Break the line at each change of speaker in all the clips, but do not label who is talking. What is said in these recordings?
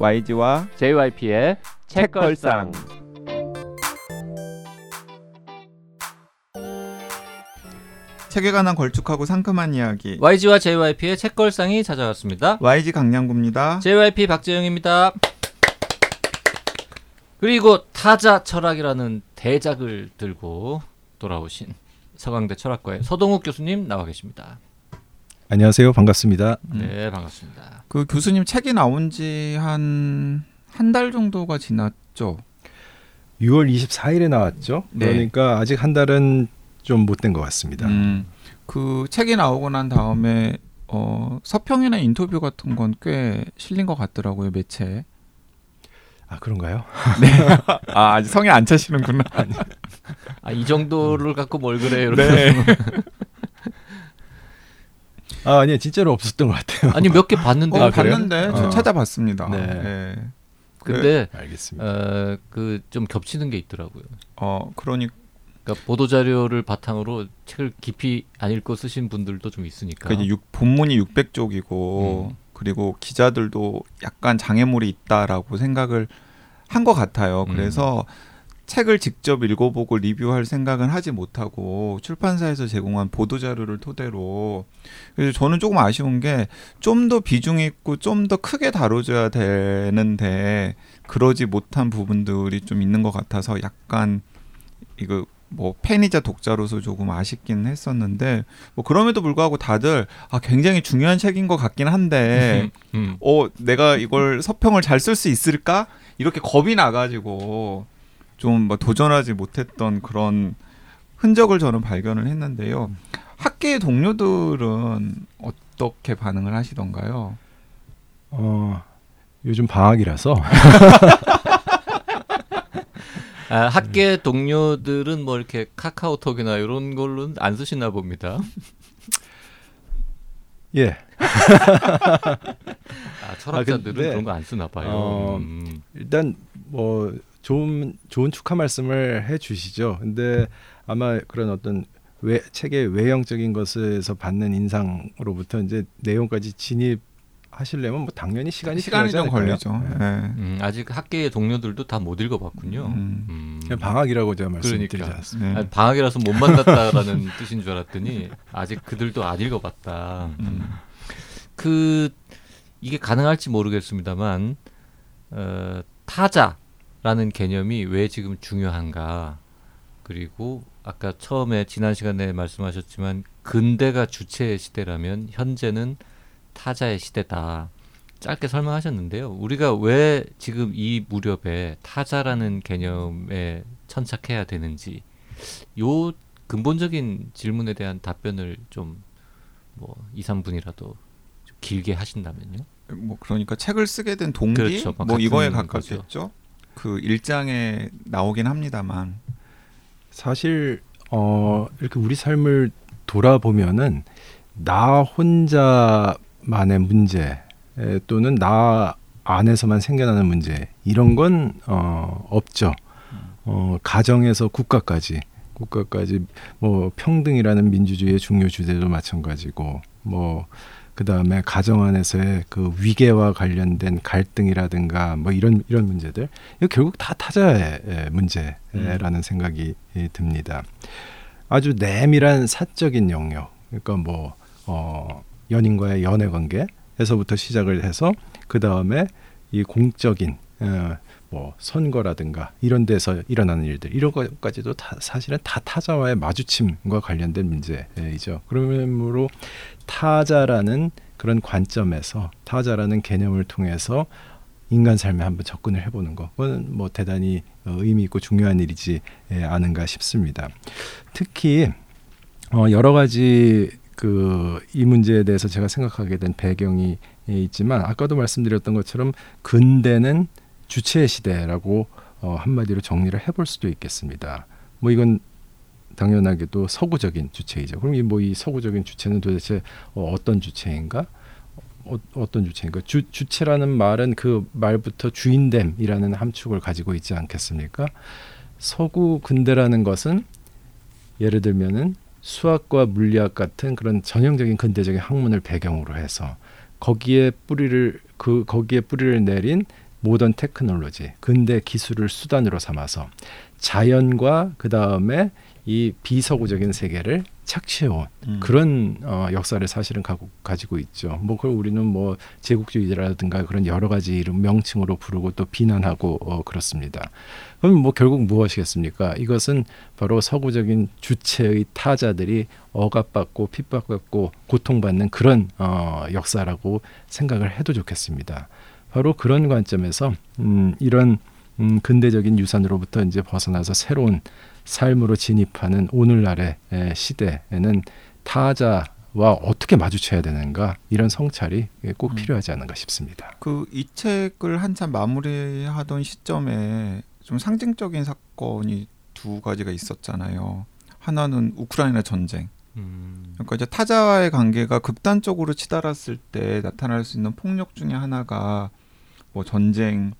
YG와
JYP의 책걸상.
책에 관한 걸쭉하고 상큼한 이야기
YG와 JYP의 책걸상이 찾아왔습니다.
YG 강량구입니다.
JYP 박재영입니다. 그리고 타자 철학이라는 대작을 들고 돌아오신 서강대 철학과의 서동욱 교수님 나와 계십니다.
안녕하세요. 반갑습니다.
음.
네, 반갑습니다.
그 교수님 책이 나온 지 한 한 달 정도가 지났죠.
6월 24일에 나왔죠.
네.
그러니까 아직 한 달은 좀 못된 것 같습니다.
음, 그 책이 나오고 난 다음에 어, 서평이나 인터뷰 같은 건 꽤 실린 것 같더라고요 매체에.
아 그런가요?
아 아직 성에 안 차시는구나.
아, 이 정도를 갖고 뭘 그래요?
네.
아 아니요 진짜로 없었던 것 같아요.
아니 몇 개 봤는데
어,
아?
봤는데 저
어.
찾아봤습니다.
네.
네.
근데
알겠습니다.
어, 그좀 겹치는 게 있더라고요.
어 그러니
그러니까 보도 자료를 바탕으로 책을 깊이 안 읽고 쓰신 분들도 좀 있으니까.
그 이제 육, 본문이 600쪽이고
음.
그리고 기자들도 약간 장애물이 있다라고 생각을 한 것 같아요.
음.
그래서 책을 직접 읽어보고 리뷰할 생각은 하지 못하고 출판사에서 제공한 보도 자료를 토대로 그래서 저는 조금 아쉬운 게 좀 더 비중 있고 좀 더 크게 다뤄줘야 되는데 그러지 못한 부분들이 좀 있는 것 같아서 약간 이거 뭐 팬이자 독자로서 조금 아쉽긴 했었는데 뭐 그럼에도 불구하고 다들 아 굉장히 중요한 책인 것 같긴 한데
음.
어 내가 이걸 서평을 잘 쓸 수 있을까 이렇게 겁이 나가지고 좀뭐 도전하지 못했던 그런 흔적을 저는 발견을 했는데요 학계의 동료들은 어떻게 반응을 하시던가요?
어 요즘 방학이라서
아, 학계 동료들은 뭐 이렇게 카카오톡이나 이런 걸로는 안 쓰시나 봅니다.
예
아, 철학자들은
근데,
그런 거 안 쓰나 봐요.
어,
음.
일단 뭐 좋은 좋은 축하 말씀을 해주시죠. 근데 아마 그런 어떤 외, 책의 외형적인 것에서 받는 인상으로부터 이제 내용까지 진입하시려면 뭐 당연히 시간이
시간이 좀 걸리죠.
예.
예.
음, 아직 학계의 동료들도 다 못 읽어봤군요.
음.
음.
그냥 방학이라고 제가 말씀드리지
그러니까.
않습니다.
네.
아, 방학이라서 못 만났다라는 뜻인 줄 알았더니 아직 그들도 안 읽어봤다.
음.
그 이게 가능할지 모르겠습니다만 어, 타자 라는 개념이 왜 지금 중요한가 그리고 아까 처음에 지난 시간에 말씀하셨지만 근대가 주체의 시대라면 현재는 타자의 시대다 짧게 설명하셨는데요 우리가 왜 지금 이 무렵에 타자라는 개념에 천착해야 되는지 요 근본적인 질문에 대한 답변을 좀뭐 2, 3분이라도 좀 길게 하신다면요.
뭐 그러니까 책을 쓰게 된 동기
그렇죠.
뭐뭐 이거에 가깝겠죠. 그 일장에 나오긴 합니다만
사실 어 이렇게 우리 삶을 돌아보면은 나 혼자만의 문제 에, 또는 나 안에서만 생겨나는 문제 이런 건 어, 없죠. 어, 가정에서 국가까지 국가까지 뭐 평등이라는 민주주의의 중요 주제도 마찬가지고 뭐 그 다음에 가정 안에서의 그 위계와 관련된 갈등이라든가 뭐 이런 이런 문제들 이거 결국 다 타자의 에, 문제라는 생각이 예, 듭니다. 아주 내밀한 사적인 영역 그러니까 뭐 어, 연인과의 연애 관계에서부터 시작을 해서 그 다음에 이 공적인 어, 뭐 선거라든가 이런 데서 일어나는 일들 이런 것까지도 다 사실은 다 타자와의 마주침과 관련된 문제이죠. 그러므로 타자라는 그런 관점에서 타자라는 개념을 통해서 인간 삶에 한번 접근을 해보는 거 그건 뭐 대단히 어, 의미 있고 중요한 일이지 예, 않은가 싶습니다. 특히 어, 여러 가지 그 이 문제에 대해서 제가 생각하게 된 배경이 예, 있지만 아까도 말씀드렸던 것처럼 근대는 주체의 시대라고 어, 한마디로 정리를 해볼 수도 있겠습니다. 뭐 이건 당연하게도 서구적인 주체이죠. 그럼 이뭐이 서구적인 주체는 도대체 어, 어떤 주체인가? 어, 어떤 주체인가? 주, 주체라는 말은 그 말부터 주인됨이라는 함축을 가지고 있지 않겠습니까? 서구 근대라는 것은 예를 들면은 수학과 물리학 같은 그런 전형적인 근대적인 학문을 배경으로 해서 거기에 뿌리를 그 거기에 뿌리를 내린 모던 테크놀로지, 근대 기술을 수단으로 삼아서 자연과 그 다음에 이 비서구적인 세계를 착취해온
음.
그런 어, 역사를 사실은 가고, 가지고 있죠. 뭐 그걸 우리는 뭐 제국주의라든가 그런 여러 가지 이름 명칭으로 부르고 또 비난하고 어, 그렇습니다. 그럼 뭐 결국 무엇이겠습니까? 이것은 바로 서구적인 주체의 타자들이 억압받고 핍박받고 고통받는 그런 어, 역사라고 생각을 해도 좋겠습니다. 바로 그런 관점에서 음, 이런 음, 근대적인 유산으로부터 이제 벗어나서 새로운 삶으로 진입하는 오늘날의 에, 시대에는 타자와 어떻게 마주쳐야 되는가 이런 성찰이 꼭
음.
필요하지 않은가 싶습니다.
그 이 책을 한참 마무리하던 시점에 좀 상징적인 사건이 두 가지가 있었잖아요. 하나는 우크라이나 전쟁.
음.
그러니까 이제 타자와의 관계가 극단적으로 치달았을 때 나타날 수 있는 폭력 중에 하나가 뭐 전쟁이라든지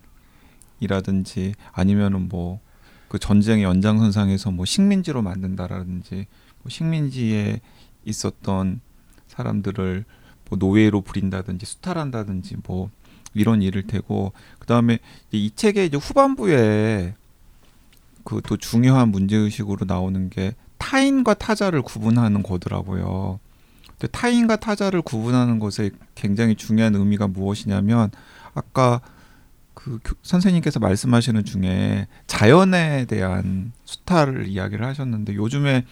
아니면은 뭐 그 전쟁의 연장선상에서 뭐 식민지로 만든다라든지 뭐 식민지에 있었던 사람들을 뭐 노예로 부린다든지 수탈한다든지 뭐 이런 일을 테고 그다음에 이 책의 이제 후반부에 그 또 중요한 문제 의식으로 나오는 게 타인과 타자를 구분하는 거더라고요. 근데 타인과 타자를 구분하는 것에 굉장히 중요한 의미가 무엇이냐면 아까 그 교- 선생님께서 말씀하시는 중에 자연에 대한 수탈을 이야기를 하셨는데 요즘에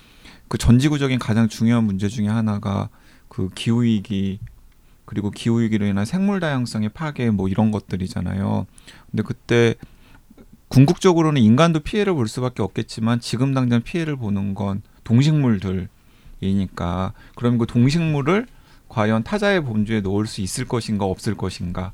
그 전지구적인 가장 중요한 문제 중에 하나가 그 기후 위기 그리고 기후 위기로 인한 생물 다양성의 파괴 뭐 이런 것들이잖아요. 근데 그때 궁극적으로는 인간도 피해를 볼 수밖에 없겠지만 지금 당장 피해를 보는 건 동식물들이니까 그럼 그 동식물을 과연 타자의 범주에 넣을 수 있을 것인가 없을 것인가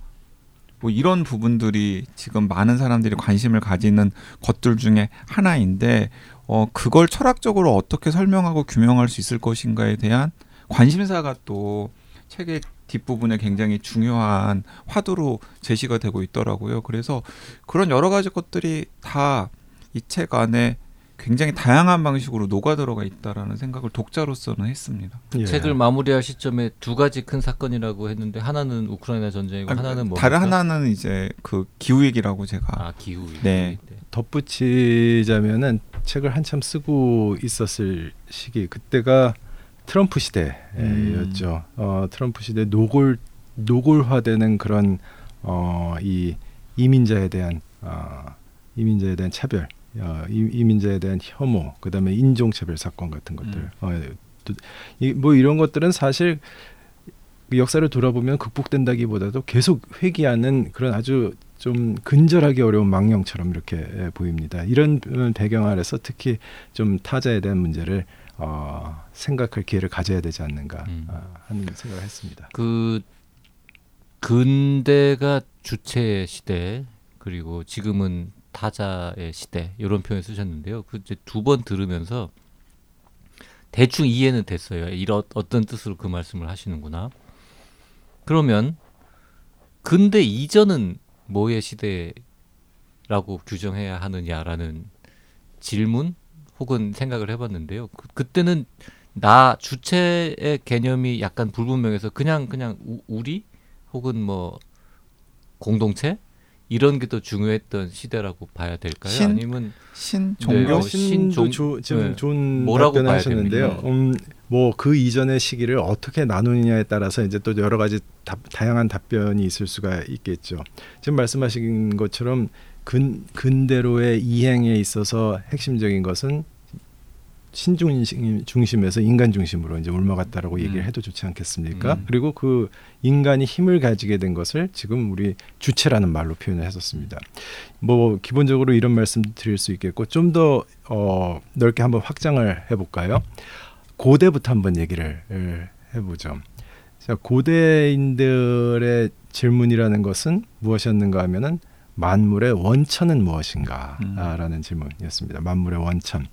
뭐 이런 부분들이 지금 많은 사람들이 관심을 가지는 것들 중에 하나인데 어 그걸 철학적으로 어떻게 설명하고 규명할 수 있을 것인가에 대한 관심사가 또 책의 뒷부분에 굉장히 중요한 화두로 제시가 되고 있더라고요. 그래서 그런 여러 가지 것들이 다 이 책 안에 굉장히 다양한 방식으로 녹아 들어가 있다라는 생각을 독자로서는 했습니다.
예.
책을 마무리할 시점에 두 가지 큰 사건이라고 했는데 하나는 우크라이나 전쟁이고
아니,
하나는 뭐
다른 하나는 이제 그 기후 얘기라고 제가
아 기후 위기.
네.
덧붙이자면은 책을 한참 쓰고 있었을 시기 그때가 트럼프 시대였죠. 어, 트럼프 시대 노골 노골화되는 그런 어, 이 이민자에 대한 어, 이민자에 대한 차별, 어, 이, 이민자에 대한 혐오, 그다음에 인종차별 사건 같은 것들.
음.
어, 또, 이, 뭐 이런 것들은 사실 그 역사를 돌아보면 극복된다기보다도 계속 회귀하는 그런 아주 좀 근절하기 어려운 망령처럼 이렇게 예, 보입니다. 이런 음, 배경 아래서 특히 좀 타자에 대한 문제를 어, 생각할 기회를 가져야 되지 않는가
음.
아, 하는 생각을 했습니다.
그 근대가 주체의 시대 그리고 지금은 타자의 시대 이런 표현 쓰셨는데요. 그 이제 두 번 들으면서 대충 이해는 됐어요. 이런 어떤 뜻으로 그 말씀을 하시는구나. 그러면 근대 이전은 뭐의 시대라고 규정해야 하느냐라는 질문 혹은 생각을 해봤는데요. 그, 그때는 나 주체의 개념이 약간 불분명해서 그냥 그냥 우, 우리 혹은 뭐 공동체 이런 게 더 중요했던 시대라고 봐야 될까요?
신?
아니면
신
네,
종교
어,
신도 조, 지금
네.
좋은
뭐라고
하셨는데요. 음, 뭐 그 이전의 시기를 어떻게 나누느냐에 따라서 이제 또 여러 가지 답, 다양한 답변이 있을 수가 있겠죠. 지금 말씀하신 것처럼 근 근대로의 이행에 있어서 핵심적인 것은 신중심 중심에서 인간 중심으로 이제 옮아갔다라고 얘기를
음.
해도 좋지 않겠습니까?
음.
그리고 그 인간이 힘을 가지게 된 것을 지금 우리 주체라는 말로 표현을 했었습니다. 뭐 기본적으로 이런 말씀 드릴 수 있겠고 좀더 어, 넓게 한번 확장을 해볼까요? 고대부터 한번 얘기를 에, 해보죠. 자, 고대인들의 질문이라는 것은 무엇이었는가 하면은 만물의 원천은 무엇인가라는 질문이었습니다. 만물의 원천.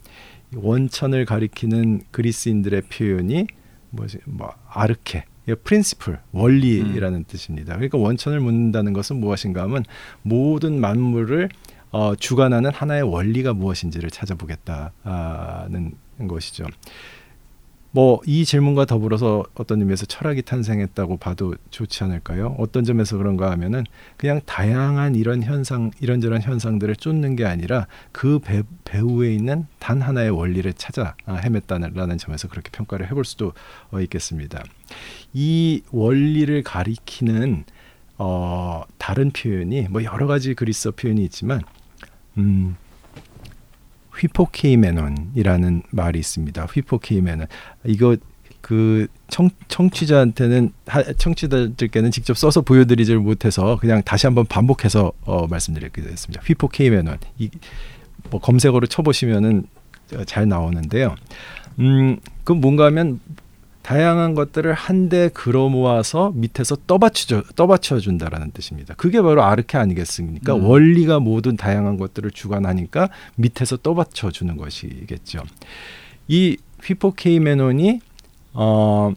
이 원천을 가리키는 그리스인들의 표현이 뭐지? 뭐 아르케, 프린시플, 원리라는 뜻입니다. 그러니까 원천을 묻는다는 것은 무엇인가 하면 모든 만물을 어, 주관하는 하나의 원리가 무엇인지를 찾아보겠다는 것이죠. 뭐 이 질문과 더불어서 어떤 의미에서 철학이 탄생했다고 봐도 좋지 않을까요? 어떤 점에서 그런가 하면은 그냥 다양한 이런 현상, 이런저런 현상들을 쫓는 게 아니라 그 배, 배후에 있는 단 하나의 원리를 찾아 아, 헤맸다는 점에서 그렇게 평가를 해볼 수도 어, 있겠습니다. 이 원리를 가리키는 어, 다른 표현이 뭐 여러 가지 그리스어 표현이 있지만 음, 휘포케이메논이라는 말이 있습니다. 휘포케이메논 이거 그 청, 청취자한테는 청취자들께는 직접 써서 보여드리질 못해서 그냥 다시 한번 반복해서 어, 말씀드리게 됐습니다. 휘포케이메논 이 뭐 검색어로 쳐보시면은 잘 나오는데요. 음, 그 뭔가 하면 다양한 것들을 한데 걸어 모아서 밑에서 떠받쳐 떠받쳐 준다라는 뜻입니다. 그게 바로 아르케 아니겠습니까? 음. 원리가 모든 다양한 것들을 주관하니까 밑에서 떠받쳐 주는 것이겠죠. 이 hypokeimenon이 어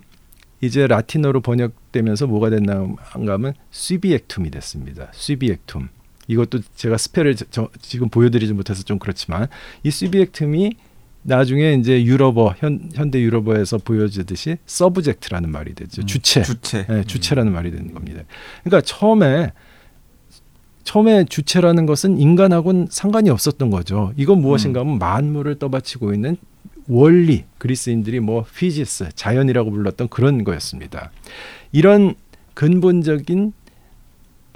이제 라틴어로 번역되면서 뭐가 됐나 하면 subiectum이 됐습니다. subiectum. 이것도 제가 spell을 저, 지금 보여드리지 못해서 좀 그렇지만 이 subiectum이 나중에 이제 유럽어 현, 현대 유럽어에서 보여지듯이 subject라는 말이 되죠. 음, 주체.
주체.
네, 주체라는 음. 말이 되는 겁니다. 그러니까 처음에 처음에 주체라는 것은 인간하고는 상관이 없었던 거죠. 이건 무엇인가 하면 만물을 떠받치고 있는 원리, 그리스인들이 뭐 physis, 자연이라고 불렀던 그런 거였습니다. 이런 근본적인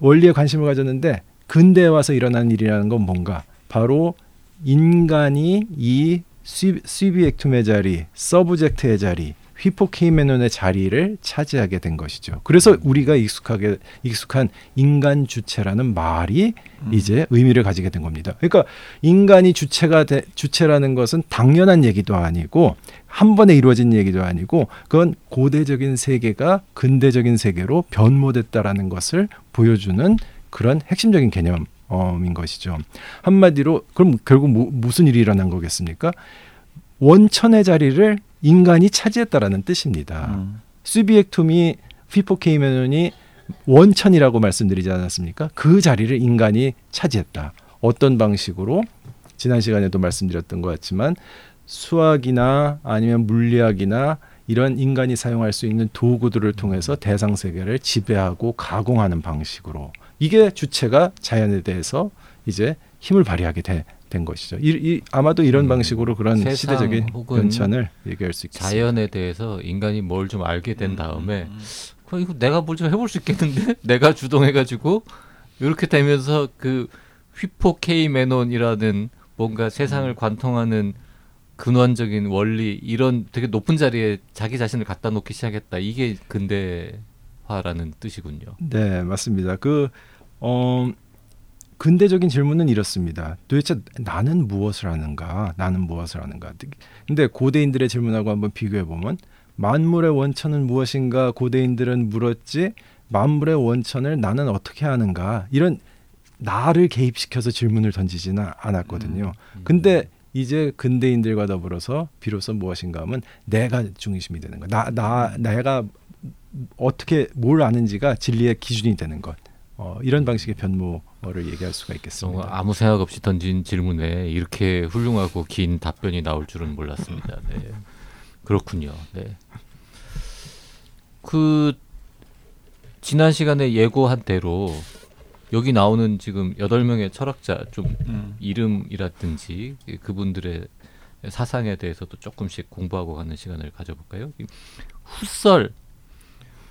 원리에 관심을 가졌는데 근대에 와서 일어난 일이라는 건 뭔가 바로 인간이 이 subiectum의 자리, subject의 자리, hypokeimenon의 자리를 차지하게 된 것이죠. 그래서 우리가 익숙하게 익숙한 인간 주체라는 말이 음. 이제 의미를 가지게 된 겁니다. 그러니까 인간이 주체가 되, 주체라는 것은 당연한 얘기도 아니고 한 번에 이루어진 얘기도 아니고 그건 고대적인 세계가 근대적인 세계로 변모됐다라는 것을 보여주는 그런 핵심적인 개념 인 것이죠. 한마디로 그럼 결국 무, 무슨 일이 일어난 거겠습니까? 원천의 자리를 인간이 차지했다라는 뜻입니다. 음. 수비액톰이 휘포케이메논이 원천이라고 말씀드리지 않았습니까? 그 자리를 인간이 차지했다. 어떤 방식으로 지난 시간에도 말씀드렸던 것 같지만 수학이나 아니면 물리학이나 이런 인간이 사용할 수 있는 도구들을 통해서 대상 세계를 지배하고 가공하는 방식으로 이게 주체가 자연에 대해서 이제 힘을 발휘하게 돼, 된 것이죠. 이, 이 아마도 이런 음, 방식으로 그런 시대적인 변천을 얘기할 수 있겠습니다.
자연에 대해서 인간이 뭘 좀 알게 된 음, 다음에 음, 음. 이거 내가 뭘 좀 해볼 수 있겠는데 내가 주동해가지고 이렇게 되면서 그 휘포케이메논이라는 뭔가 세상을 음. 관통하는 근원적인 원리 이런 되게 높은 자리에 자기 자신을 갖다 놓기 시작했다. 이게 근대 화라는 뜻이군요.
네, 맞습니다. 그 어, 근대적인 질문은 이렇습니다. 도대체 나는 무엇을 하는가? 나는 무엇을 하는가? 근데 고대인들의 질문하고 한번 비교해 보면 만물의 원천은 무엇인가? 고대인들은 물었지. 만물의 원천을 나는 어떻게 하는가? 이런 나를 개입시켜서 질문을 던지지는 않았거든요. 음, 음. 근데 이제 근대인들과 더불어서 비로소 무엇인가 하면 내가 중심이 되는 거. 나, 나, 내가 어떻게 뭘 아는지가 진리의 기준이 되는 것. 어, 이런 방식의 변모를 얘기할 수가 있겠습니다.
아무 생각 없이 던진 질문에 이렇게 훌륭하고 긴 답변이 나올 줄은 몰랐습니다. 네. 그렇군요. 네. 그 지난 시간에 예고한 대로 여기 나오는 지금 여덟 명의 철학자 좀 음. 이름이라든지 그분들의 사상에 대해서도 조금씩 공부하고 가는 시간을 가져볼까요? 후설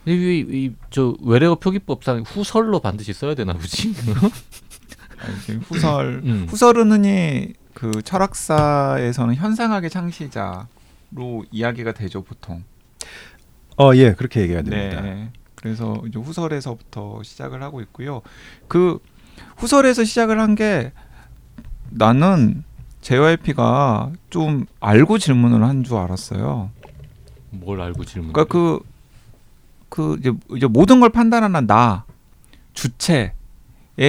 이저 외래어 표기법상 후설로 반드시 써야 되나 보지?
아니, 후설 음. 후설은 흔히 그 철학사에서는 현상학의 창시자로 이야기가 되죠 보통.
어, 예, 그렇게 얘기해야 됩니다. 네.
그래서 이제 후설에서부터 시작을 하고 있고요. 그 후설에서 시작을 한 게 나는 JYP가 좀 알고 질문을 한 줄 알았어요.
뭘 알고 질문?
그러니까 그 그 이제, 이제 모든 걸 판단하는 나 주체에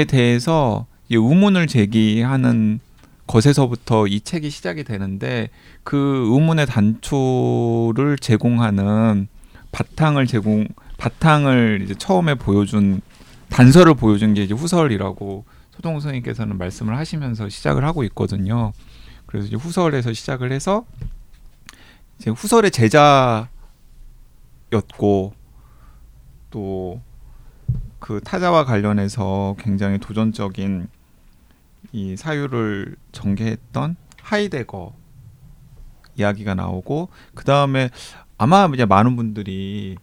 대해서 의문을 제기하는 것에서부터 이 책이 시작이 되는데 그 의문의 단초를 제공하는 바탕을 제공 바탕을 이제 처음에 보여준 단서를 보여준 게 이제 후설이라고 소동 선생님께서는 말씀을 하시면서 시작을 하고 있거든요. 그래서 이제 후설에서 시작을 해서 이제 후설의 제자였고 또 그 타자와 관련해서 굉장히 도전적인 이 사유를 전개했던 하이데거 이야기가 나오고 그 다음에 아마 이제 많은 분들이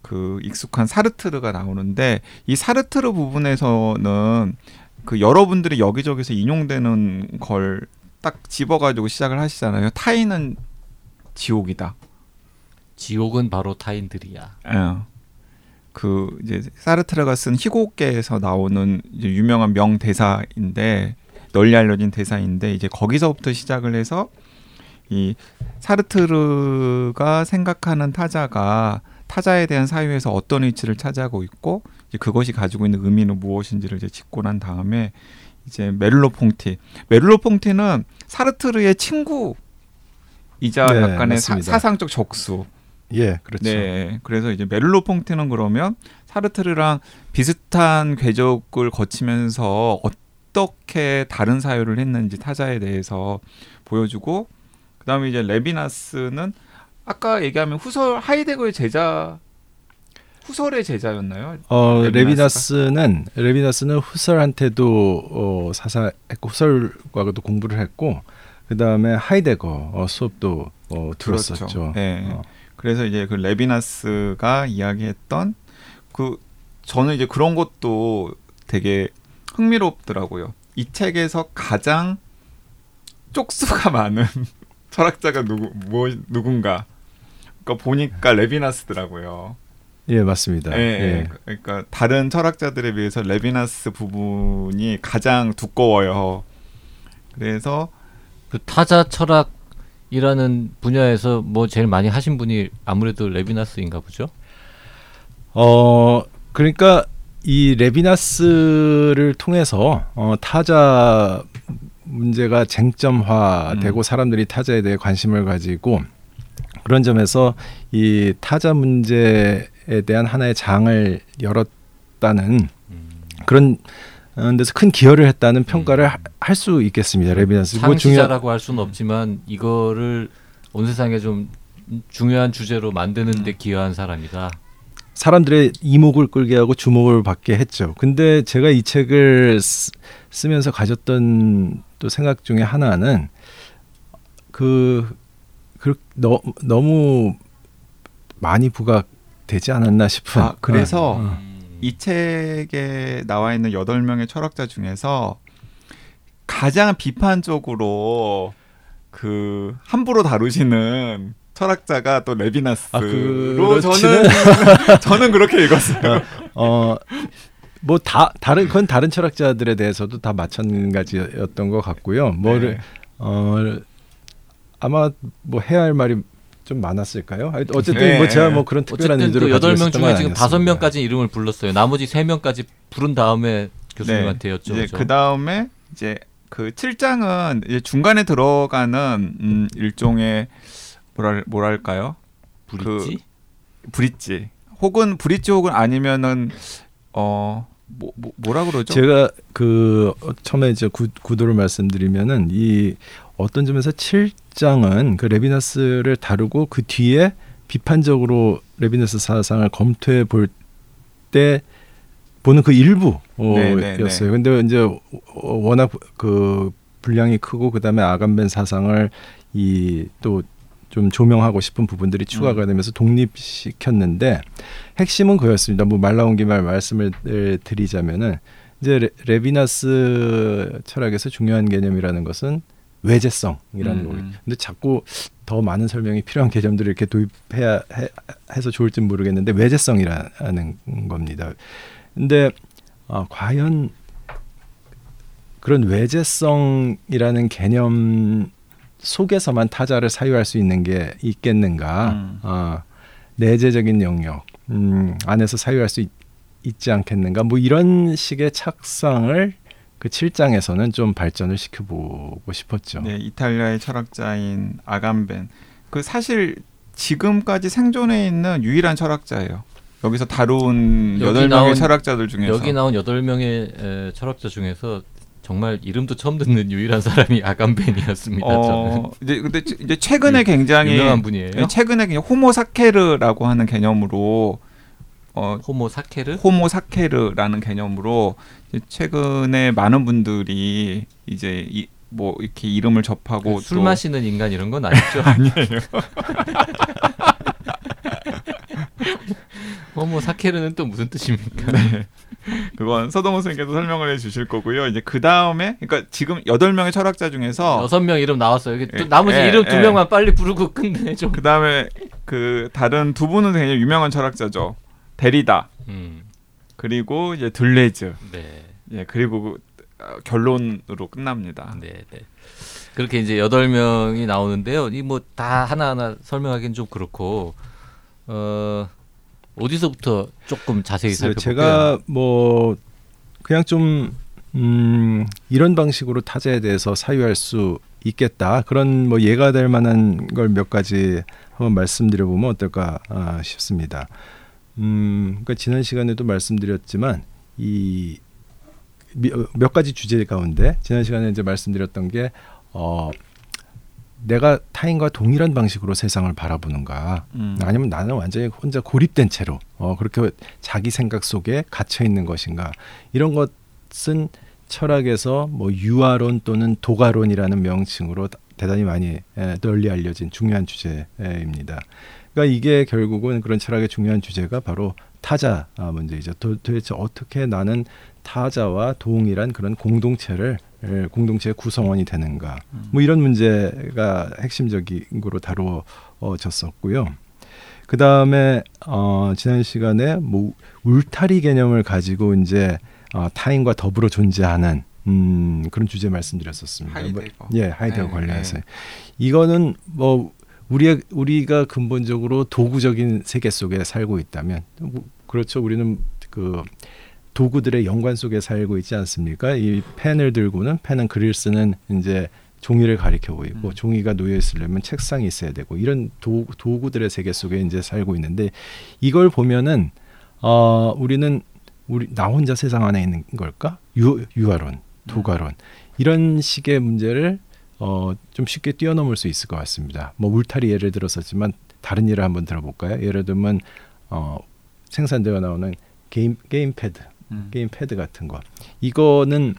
그 익숙한 사르트르가 나오는데 이 사르트르 부분에서는 그 여러분들이 여기저기서 인용되는 걸 딱 집어가지고 시작을 하시잖아요. 타인은 지옥이다.
지옥은 바로 타인들이야.
예. 그 이제 사르트르가 쓴 희곡계에서 나오는 유명한 명 대사인데 널리 알려진 대사인데 이제 거기서부터 시작을 해서 이 사르트르가 생각하는 타자가 타자에 대한 사유에서 어떤 위치를 차지하고 있고 이제 그것이 가지고 있는 의미는 무엇인지를 이제 짚고 난 다음에 이제 메를로 퐁티 메를로 퐁티는 사르트르의 친구 이자
네,
약간의 사. 사상적 적수
예, 그렇죠.
네, 그래서 이제 메를로 퐁테는 그러면 사르트르랑 비슷한 궤적을 거치면서 어떻게 다른 사유를 했는지 타자에 대해서 보여주고 그다음에 이제 레비나스는 아까 얘기하면 후설 하이데거의 제자 후설의 제자였나요?
어? 레비나스는 레비나스는 후설한테도 어, 사사했고 후설과도 공부를 했고 그 다음에 하이데거 어, 수업도 어, 들었었죠.
그렇죠. 네.
어,
그래서 이제 그 레비나스가 이야기했던 그 저는 이제 그런 것도 되게 흥미롭더라고요. 이 책에서 가장 쪽수가 많은 철학자가 누구 뭐 누군가. 그러니까 보니까 레비나스더라고요.
예, 맞습니다.
예,
예.
예. 그러니까 다른 철학자들에 비해서 레비나스 부분이 가장 두꺼워요. 그래서
그 타자 철학 이라는 분야에서 뭐 제일 많이 하신 분이 아무래도 레비나스인가 보죠.
어, 그러니까 이 레비나스를 통해서 어, 타자 문제가 쟁점화되고
음.
사람들이 타자에 대해 관심을 가지고 그런 점에서 이 타자 문제에 대한 하나의 장을 열었다는 그런 어, 데서 큰 기여를 했다는 평가를 할수 있겠습니다. 레비나스. 뭐 중요-
창시자라고 할 수는 없지만 이거를 온 세상에 좀 중요한 주제로 만드는 데 기여한 사람이다.
사람들의 이목을 끌게 하고 주목을 받게 했죠. 근데 제가 이 책을 쓰, 쓰면서 가졌던 또 생각 중에 하나는 그, 그 너, 너무 많이 부각되지 않았나 싶은.
아, 그래서
어, 어.
이 책에 나와 있는 여덟 명의 철학자 중에서 가장 비판적으로 그 함부로 다루시는 철학자가 또 레비나스로
아,
저는 저는 그렇게 읽었어요.
어, 뭐다 다른 그건 다른 철학자들에 대해서도 다 마찬가지였던 것 같고요. 뭐를
네.
어 아마 뭐 해야 할 말이 좀 많았을까요? 어쨌든
네.
뭐 제가 뭐 그런 특별한
그 여덟 명 중에 지금
건
다섯. 명까지 이름을 불렀어요. 나머지 세 명까지 부른 다음에 교수님한테
네.
여쭤보죠.
이제 그 다음에 이제 그 7장은 이제 중간에 들어가는 음, 일종의 뭐랄 뭐랄까요?
브릿지?
브릿지 혹은 브릿지 혹은 아니면은 어 뭐, 뭐 뭐라 그러죠?
제가 그 어, 처음에 이제 구, 구도를 말씀드리면은 이 어떤 점에서 7장은 그 레비나스를 다루고 그 뒤에 비판적으로 레비나스 사상을 검토해 볼 때 보는 그
네, 네,
일부였어요. 근데 이제 어, 워낙 그 분량이 크고 그다음에 아간벤 사상을 이 또 좀 조명하고 싶은 부분들이 추가가 되면서 독립시켰는데 핵심은 그였습니다. 뭐 말 나온 김에 말씀을 드리자면은 이제 레, 레비나스 철학에서 중요한 개념이라는 것은 외제성이라는
음,
거예요.
음.
근데 자꾸 더 많은 설명이 필요한 개념들을 이렇게 도입해야 해, 해서 좋을지 모르겠는데 외제성이라는 겁니다. 근데 아, 과연 그런 외제성이라는 개념 속에서만 타자를 사유할 수 있는 게 있겠는가?
음.
아, 내재적인 영역 음, 안에서 사유할 수 있, 있지 않겠는가? 뭐 이런 식의 착상을 그 7장에서는 좀 발전을 시켜보고 싶었죠.
네, 이탈리아의 철학자인 아감벤. 그 사실 지금까지 생존해 있는 유일한 철학자예요. 여기서 다룬 여덟 명의 철학자들 중에서
여기 나온 여덟 명의 에, 철학자 중에서 정말 이름도 처음 듣는 유일한 사람이 아감벤이었습니다. 저는
어, 이제 근데 치- 이제 최근에 굉장히
유명한 분이에요.
네, 최근에 그냥 호모사케르라고 하는 개념으로 어
호모 사케르.
호모 사케르라는 개념으로 이제 최근에 많은 분들이 이제 이, 뭐 이렇게 이름을 접하고
술
또
마시는 인간 이런 건 아니죠?
아니에요.
호모 사케르는 또 무슨 뜻입니까?
네. 그건 서동호 선생님께서 설명을 해 주실 거고요. 이제 그 다음에 그러니까 지금 여덟 명의 철학자 중에서
여섯 명 이름 나왔어요.
예,
나머지
예,
이름 두
예.
명만 빨리 부르고 끝내죠.
그 다음에 그 다른 두 분은 굉장히 유명한 철학자죠. 데리다
음,
그리고 이제 들레즈
네,
예 그리고 그, 어, 결론으로 끝납니다.
네, 네. 그렇게 이제 여덟 명이 나오는데요. 이 뭐 다 하나 하나 설명하기는 좀 그렇고 어 어디서부터 조금 자세히 살펴볼까요?
제가 뭐 그냥 좀 음, 이런 방식으로 타자에 대해서 사유할 수 있겠다 그런 뭐 예가 될 만한 걸 몇 가지 한번 말씀드려 보면 어떨까 아, 싶습니다. 음, 그러니까 지난 시간에도 말씀드렸지만 이 몇 가지 주제 가운데 지난 시간에 이제 말씀드렸던 게 어, 내가 타인과 동일한 방식으로 세상을 바라보는가
음.
아니면 나는 완전히 혼자 고립된 채로 어, 그렇게 자기 생각 속에 갇혀 있는 것인가 이런 것은 철학에서 뭐 유아론 또는 도가론이라는 명칭으로 다- 대단히 많이 에, 널리 알려진 중요한 주제입니다. 그러니까 이게 결국은 그런 철학의 중요한 주제가 바로 타자 아, 문제이죠. 도, 도대체 어떻게 나는 타자와 동일한 그런 공동체를 에, 공동체의 구성원이 되는가 뭐 이런 문제가 핵심적인 거로 다루어졌었고요. 그 다음에 어, 지난 시간에 뭐 울타리 개념을 가지고 이제 어, 타인과 더불어 존재하는 음, 그런 주제 말씀드렸었습니다.
하이데거.
예, 하이데거
네,
관련해서
네.
이거는 뭐 우리 우리가 근본적으로 도구적인 세계 속에 살고 있다면 뭐, 그렇죠. 우리는 그 도구들의 연관 속에 살고 있지 않습니까? 이 펜을 들고는 펜은 글을 쓰는 이제 종이를 가리켜 보이고
음.
종이가 놓여 있으려면 책상이 있어야 되고 이런 도, 도구들의 세계 속에 이제 살고 있는데 이걸 보면은 어 우리는 우리 나 혼자 세상 안에 있는 걸까? 유, 유아론, 독아론 이런 식의 문제를 어, 좀 쉽게 뛰어넘을 수 있을 것 같습니다. 뭐 울타리 예를 들었었지만 다른 예를 한번 들어볼까요? 예를 들면 어, 생산되어 나오는 게임 게임 패드,
음.
게임 패드 같은 거. 이거는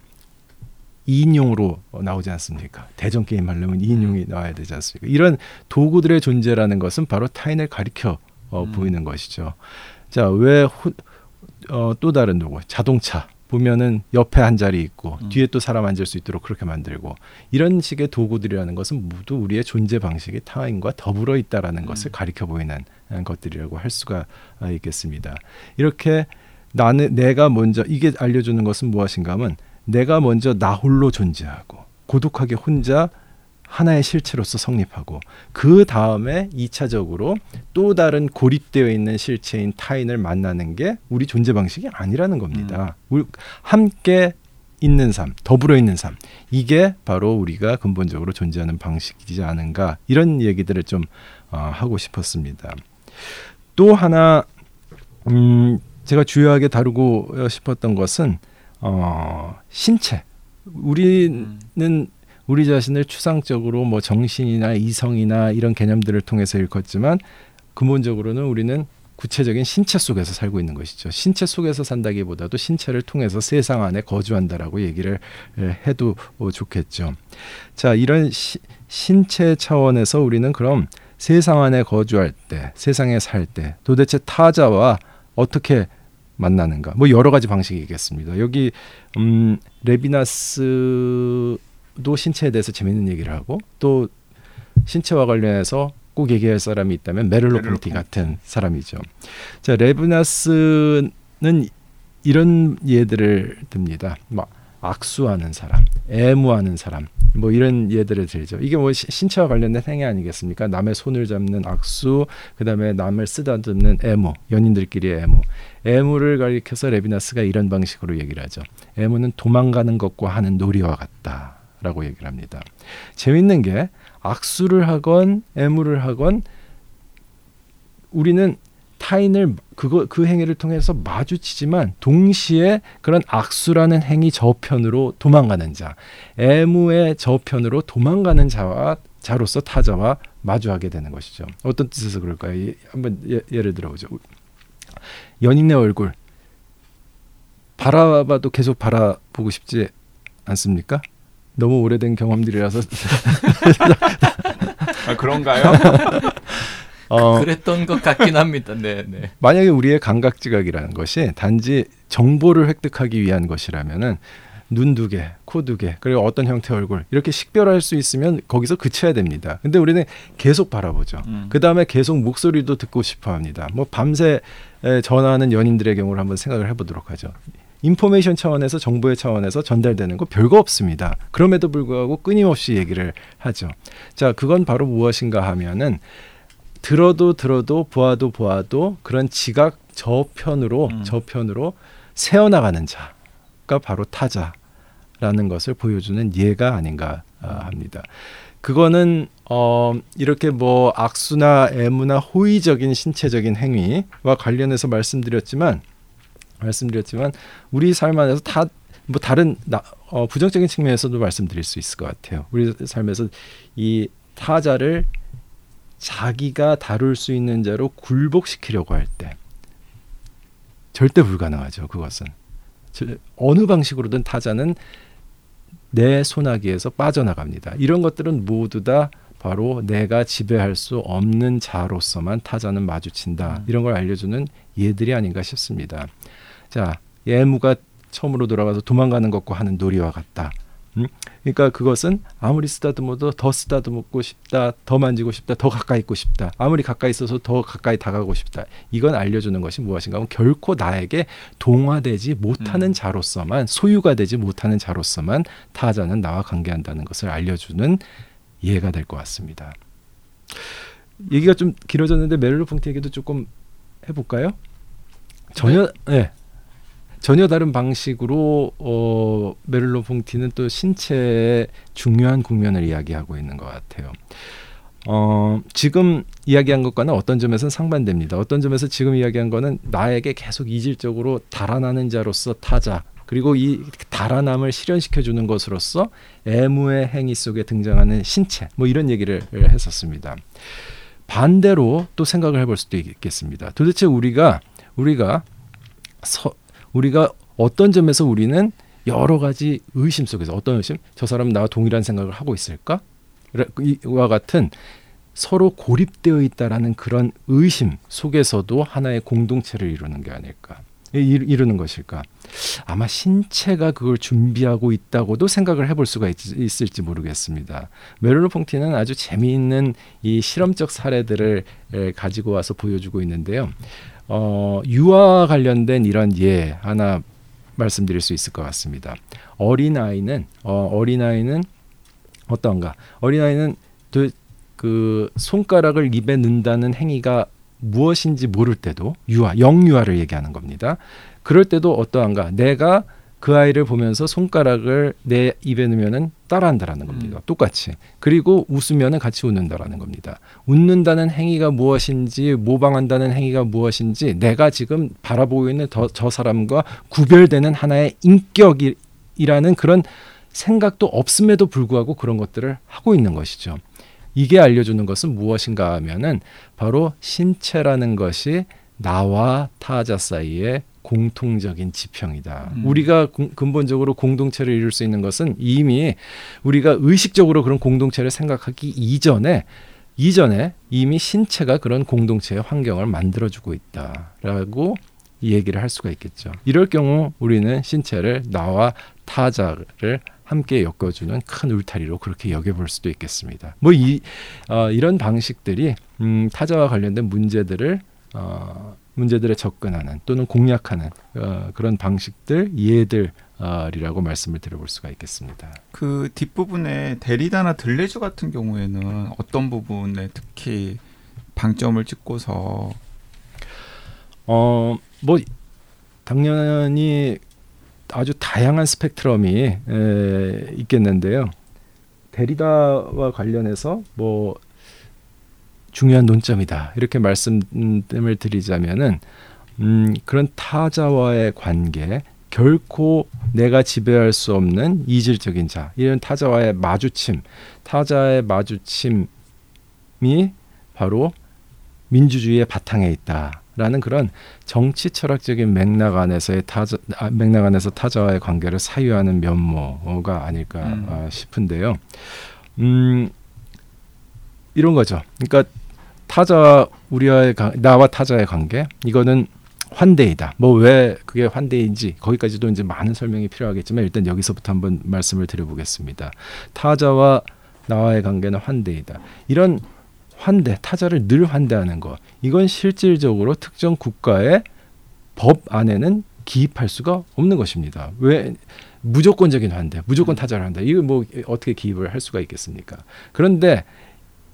2인용으로 나오지 않습니까? 대전 게임 하려면 2인용이 나와야 되지 않습니까? 이런 도구들의 존재라는 것은 바로 타인을 가리켜 어,
음.
보이는 것이죠. 자, 왜 어, 또 다른 도구, 자동차 보면은 옆에 한 자리 있고
음.
뒤에 또 사람 앉을 수 있도록 그렇게 만들고 이런 식의 도구들이라는 것은 모두 우리의 존재 방식이 타인과 더불어 있다라는 것을
음.
가리켜 보이는 것들이라고 할 수가 아, 있겠습니다. 이렇게 나는 내가 먼저 이게 알려주는 것은 무엇인가 하면 내가 먼저 나 홀로 존재하고 고독하게 혼자 하나의 실체로서 성립하고 그 다음에 이차적으로또 다른 고립되어 있는 실체인 타인을 만나는 게 우리 존재 방식이 아니라는 겁니다. 우리 함께 있는 삶, 더불어 있는 삶. 이게 바로 우리가 근본적으로 존재하는 방식이지 않은가 이런 얘기들을 좀 어, 하고 싶었습니다. 또 하나 음, 제가 주요하게 다루고 싶었던 것은 어, 신체. 우리는 우리 자신을 추상적으로 뭐 정신이나 이성이나 이런 개념들을 통해서 일컫지만 근본적으로는 우리는 구체적인 신체 속에서 살고 있는 것이죠. 신체 속에서 산다기보다도 신체를 통해서 세상 안에 거주한다라고 얘기를 에, 해도 어, 좋겠죠. 자, 이런 시, 신체 차원에서 우리는 그럼 세상 안에 거주할 때, 세상에 살 때 도대체 타자와 어떻게 만나는가? 뭐 여러 가지 방식이 있겠습니다. 여기 음, 레비나스 도 신체에 대해서 재밌는 얘기를 하고 또 신체와 관련해서 꼭 얘기할 사람이 있다면 메를로 폰티. 같은 사람이죠. 자, 레비나스는 이런 예들을 듭니다. 막 악수하는 사람, 애무하는 사람, 뭐 이런 예들을 들죠. 이게 뭐 시- 신체와 관련된 행위 아니겠습니까? 남의 손을 잡는 악수, 그 다음에 남을 쓰다듬는 애무, 연인들끼리의 애무. 애무를 가리켜서 레비나스가 이런 방식으로 얘기를 하죠. 애무는 도망가는 것과 하는 놀이와 같다 라고 얘기를 합니다. 재밌는 게 악수를 하건 애무를 하건 우리는 타인을 그거 그 행위를 통해서 마주치지만 동시에 그런 악수라는 행위 저편으로 도망가는 자, 애무의 저편으로 도망가는 자와 자로서 타자와 마주하게 되는 것이죠. 어떤 뜻에서 그럴까요? 한번 예, 를 들어보죠. 연인의 얼굴 바라봐도 계속 바라보고 싶지 않습니까? 너무 오래된 경험들이라서
아, 그런가요?
어, 그랬던 것 같긴 합니다. 네, 네.
만약에 우리의 감각지각이라는 것이 단지 정보를 획득하기 위한 것이라면은 눈 두 개, 코 두 개, 그리고 어떤 형태의 얼굴 이렇게 식별할 수 있으면 거기서 그쳐야 됩니다. 근데 우리는 계속 바라보죠. 음. 그 다음에 계속 목소리도 듣고 싶어합니다. 뭐 밤새 전화하는 연인들의 경우를 한번 생각을 해보도록 하죠. 인포메이션 차원에서 정보의 차원에서 전달되는 거 별거 없습니다. 그럼에도 불구하고 끊임없이 얘기를 하죠. 자, 그건 바로 무엇인가 하면은 들어도 들어도 보아도 보아도 그런 지각 저편으로 음. 저편으로 새어나가는 자가 바로 타자라는 것을 보여주는 예가 아닌가 아, 음. 합니다. 그거는 어 이렇게 뭐 악수나 애무나 호의적인 신체적인 행위와 관련해서 말씀드렸지만 말씀드렸지만 우리 삶 안에서 다 뭐 다른 나, 어, 부정적인 측면에서도 말씀드릴 수 있을 것 같아요. 우리 삶에서 이 타자를 자기가 다룰 수 있는 자로 굴복시키려고 할 때 절대 불가능하죠. 그것은 어느 방식으로든 타자는 내 손아귀에서 빠져나갑니다. 이런 것들은 모두 다 바로 내가 지배할 수 없는 자로서만 타자는 마주친다. 음. 이런 걸 알려주는 예들이 아닌가 싶습니다. 자, 예무가 처음으로 돌아가서 도망가는 것과 하는 놀이와 같다. 음? 그러니까 그것은 아무리 쓰다듬어도 더 쓰다듬고 싶다, 더 만지고 싶다, 더 가까이 있고 싶다. 아무리 가까이 있어서 더 가까이 다가가고 싶다. 이건 알려주는 것이 무엇인가 하면 결코 나에게 동화되지 못하는 음. 자로서만 소유가 되지 못하는 자로서만 타자는 나와 관계한다는 것을 알려주는 예가 될 것 같습니다. 얘기가 좀 길어졌는데 메를로 펑트 얘기도 조금 해볼까요? 전혀 네. 네. 전혀 다른 방식으로 어, 메를로 퐁티는 또 신체의 중요한 국면을 이야기하고 있는 것 같아요. 어, 지금 이야기한 것과는 어떤 점에서는 상반됩니다. 어떤 점에서 지금 이야기한 거는 나에게 계속 이질적으로 달아나는 자로서 타자 그리고 이 달아남을 실현시켜 주는 것으로서 애무의 행위 속에 등장하는 신체 뭐 이런 얘기를 했었습니다. 반대로 또 생각을 해볼 수도 있겠습니다. 도대체 우리가 우리가 서, 우리가 어떤 점에서 우리는 여러 가지 의심 속에서 어떤 의심? 저 사람은 나와 동일한 생각을 하고 있을까? 이와 같은 서로 고립되어 있다라는 그런 의심 속에서도 하나의 공동체를 이루는 게 아닐까? 이루는 것일까? 아마 신체가 그걸 준비하고 있다고도 생각을 해볼 수가 있, 을지 모르겠습니다. 메르로 퐁티는 아주 재미있는 이 실험적 사례들을 가지고 와서 보여주고 있는데요. 어, 유아와 관련된 이런 예 하나 말씀드릴 수 있을 것 같습니다. 어린 아이는 어, 어린 아이는 어떤가? 어린 아이는 그, 그 손가락을 입에 넣는다는 행위가 무엇인지 모를 때도 유아, 영유아를 얘기하는 겁니다. 그럴 때도 어떠한가? 내가 그 아이를 보면서 손가락을 내 입에 넣으면은 따라한다라는 겁니다. 음. 똑같이. 그리고 웃으면은 같이 웃는다라는 겁니다. 웃는다는 행위가 무엇인지 모방한다는 행위가 무엇인지 내가 지금 바라보고 있는 더, 저 사람과 구별되는 하나의 인격이라는 그런 생각도 없음에도 불구하고 그런 것들을 하고 있는 것이죠. 이게 알려주는 것은 무엇인가 하면은 바로 신체라는 것이 나와 타자 사이에 공통적인 지평이다. 음. 우리가 공, 근본적으로 공동체를 이룰 수 있는 것은 이미 우리가 의식적으로 그런 공동체를 생각하기 이전에 이전에 이미 신체가 그런 공동체의 환경을 만들어주고 있다라고 얘기를 할 수가 있겠죠. 이럴 경우 우리는 신체를 나와 타자를 함께 엮어주는 큰 울타리로 그렇게 여겨볼 수도 있겠습니다. 뭐 이 어, 이런 방식들이 음, 타자와 관련된 문제들을 어, 문제들에 접근하는 또는 공략하는 어, 그런 방식들 예들이라고 말씀을 드려볼 수가 있겠습니다.
그 뒷부분에 데리다나 들레주 같은 경우에는 어떤 부분에 특히 방점을 찍고서
어 뭐 당연히 아주 다양한 스펙트럼이 에, 있겠는데요. 데리다와 관련해서 뭐 중요한 논점이다. 이렇게 말씀을 드리자면은 음, 그런 타자와의 관계 결코 내가 지배할 수 없는 이질적인 자 이런 타자와의 마주침 타자의 마주침이 바로 민주주의의 바탕에 있다라는 그런 정치 철학적인 맥락 안에서의 타자 아, 맥락 안에서 타자와의 관계를 사유하는 면모가 아닐까 음. 아, 싶은데요. 음 이런 거죠. 그러니까 타자 우리와의 나와 타자의 관계 이거는 환대이다. 뭐 왜 그게 환대인지 거기까지도 이제 많은 설명이 필요하겠지만 일단 여기서부터 한번 말씀을 드려보겠습니다. 타자와 나와의 관계는 환대이다. 이런 환대, 타자를 늘 환대하는 것. 이건 실질적으로 특정 국가의 법 안에는 기입할 수가 없는 것입니다. 왜 무조건적인 환대, 무조건 타자를 한다. 이거 뭐 어떻게 기입을 할 수가 있겠습니까? 그런데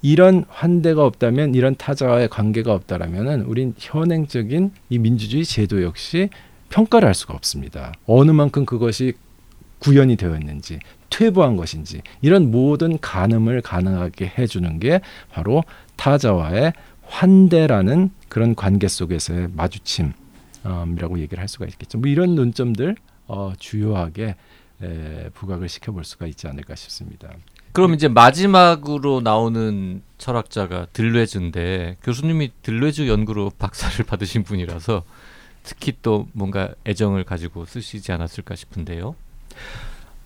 이런 환대가 없다면 이런 타자와의 관계가 없다라면은 우린 현행적인 이 민주주의 제도 역시 평가를 할 수가 없습니다. 어느 만큼 그것이 구현이 되어 있는지 퇴보한 것인지 이런 모든 가늠을 가능하게 해주는 게 바로 타자와의 환대라는 그런 관계 속에서의 마주침이라고 얘기를 할 수가 있겠죠. 뭐 이런 논점들 어, 주요하게 에, 부각을 시켜볼 수가 있지 않을까 싶습니다.
그럼 이제 마지막으로 나오는 철학자가 들레즈인데 교수님이 들레즈 연구로 박사를 받으신 분이라서 특히 또 뭔가 애정을 가지고 쓰시지 않았을까 싶은데요.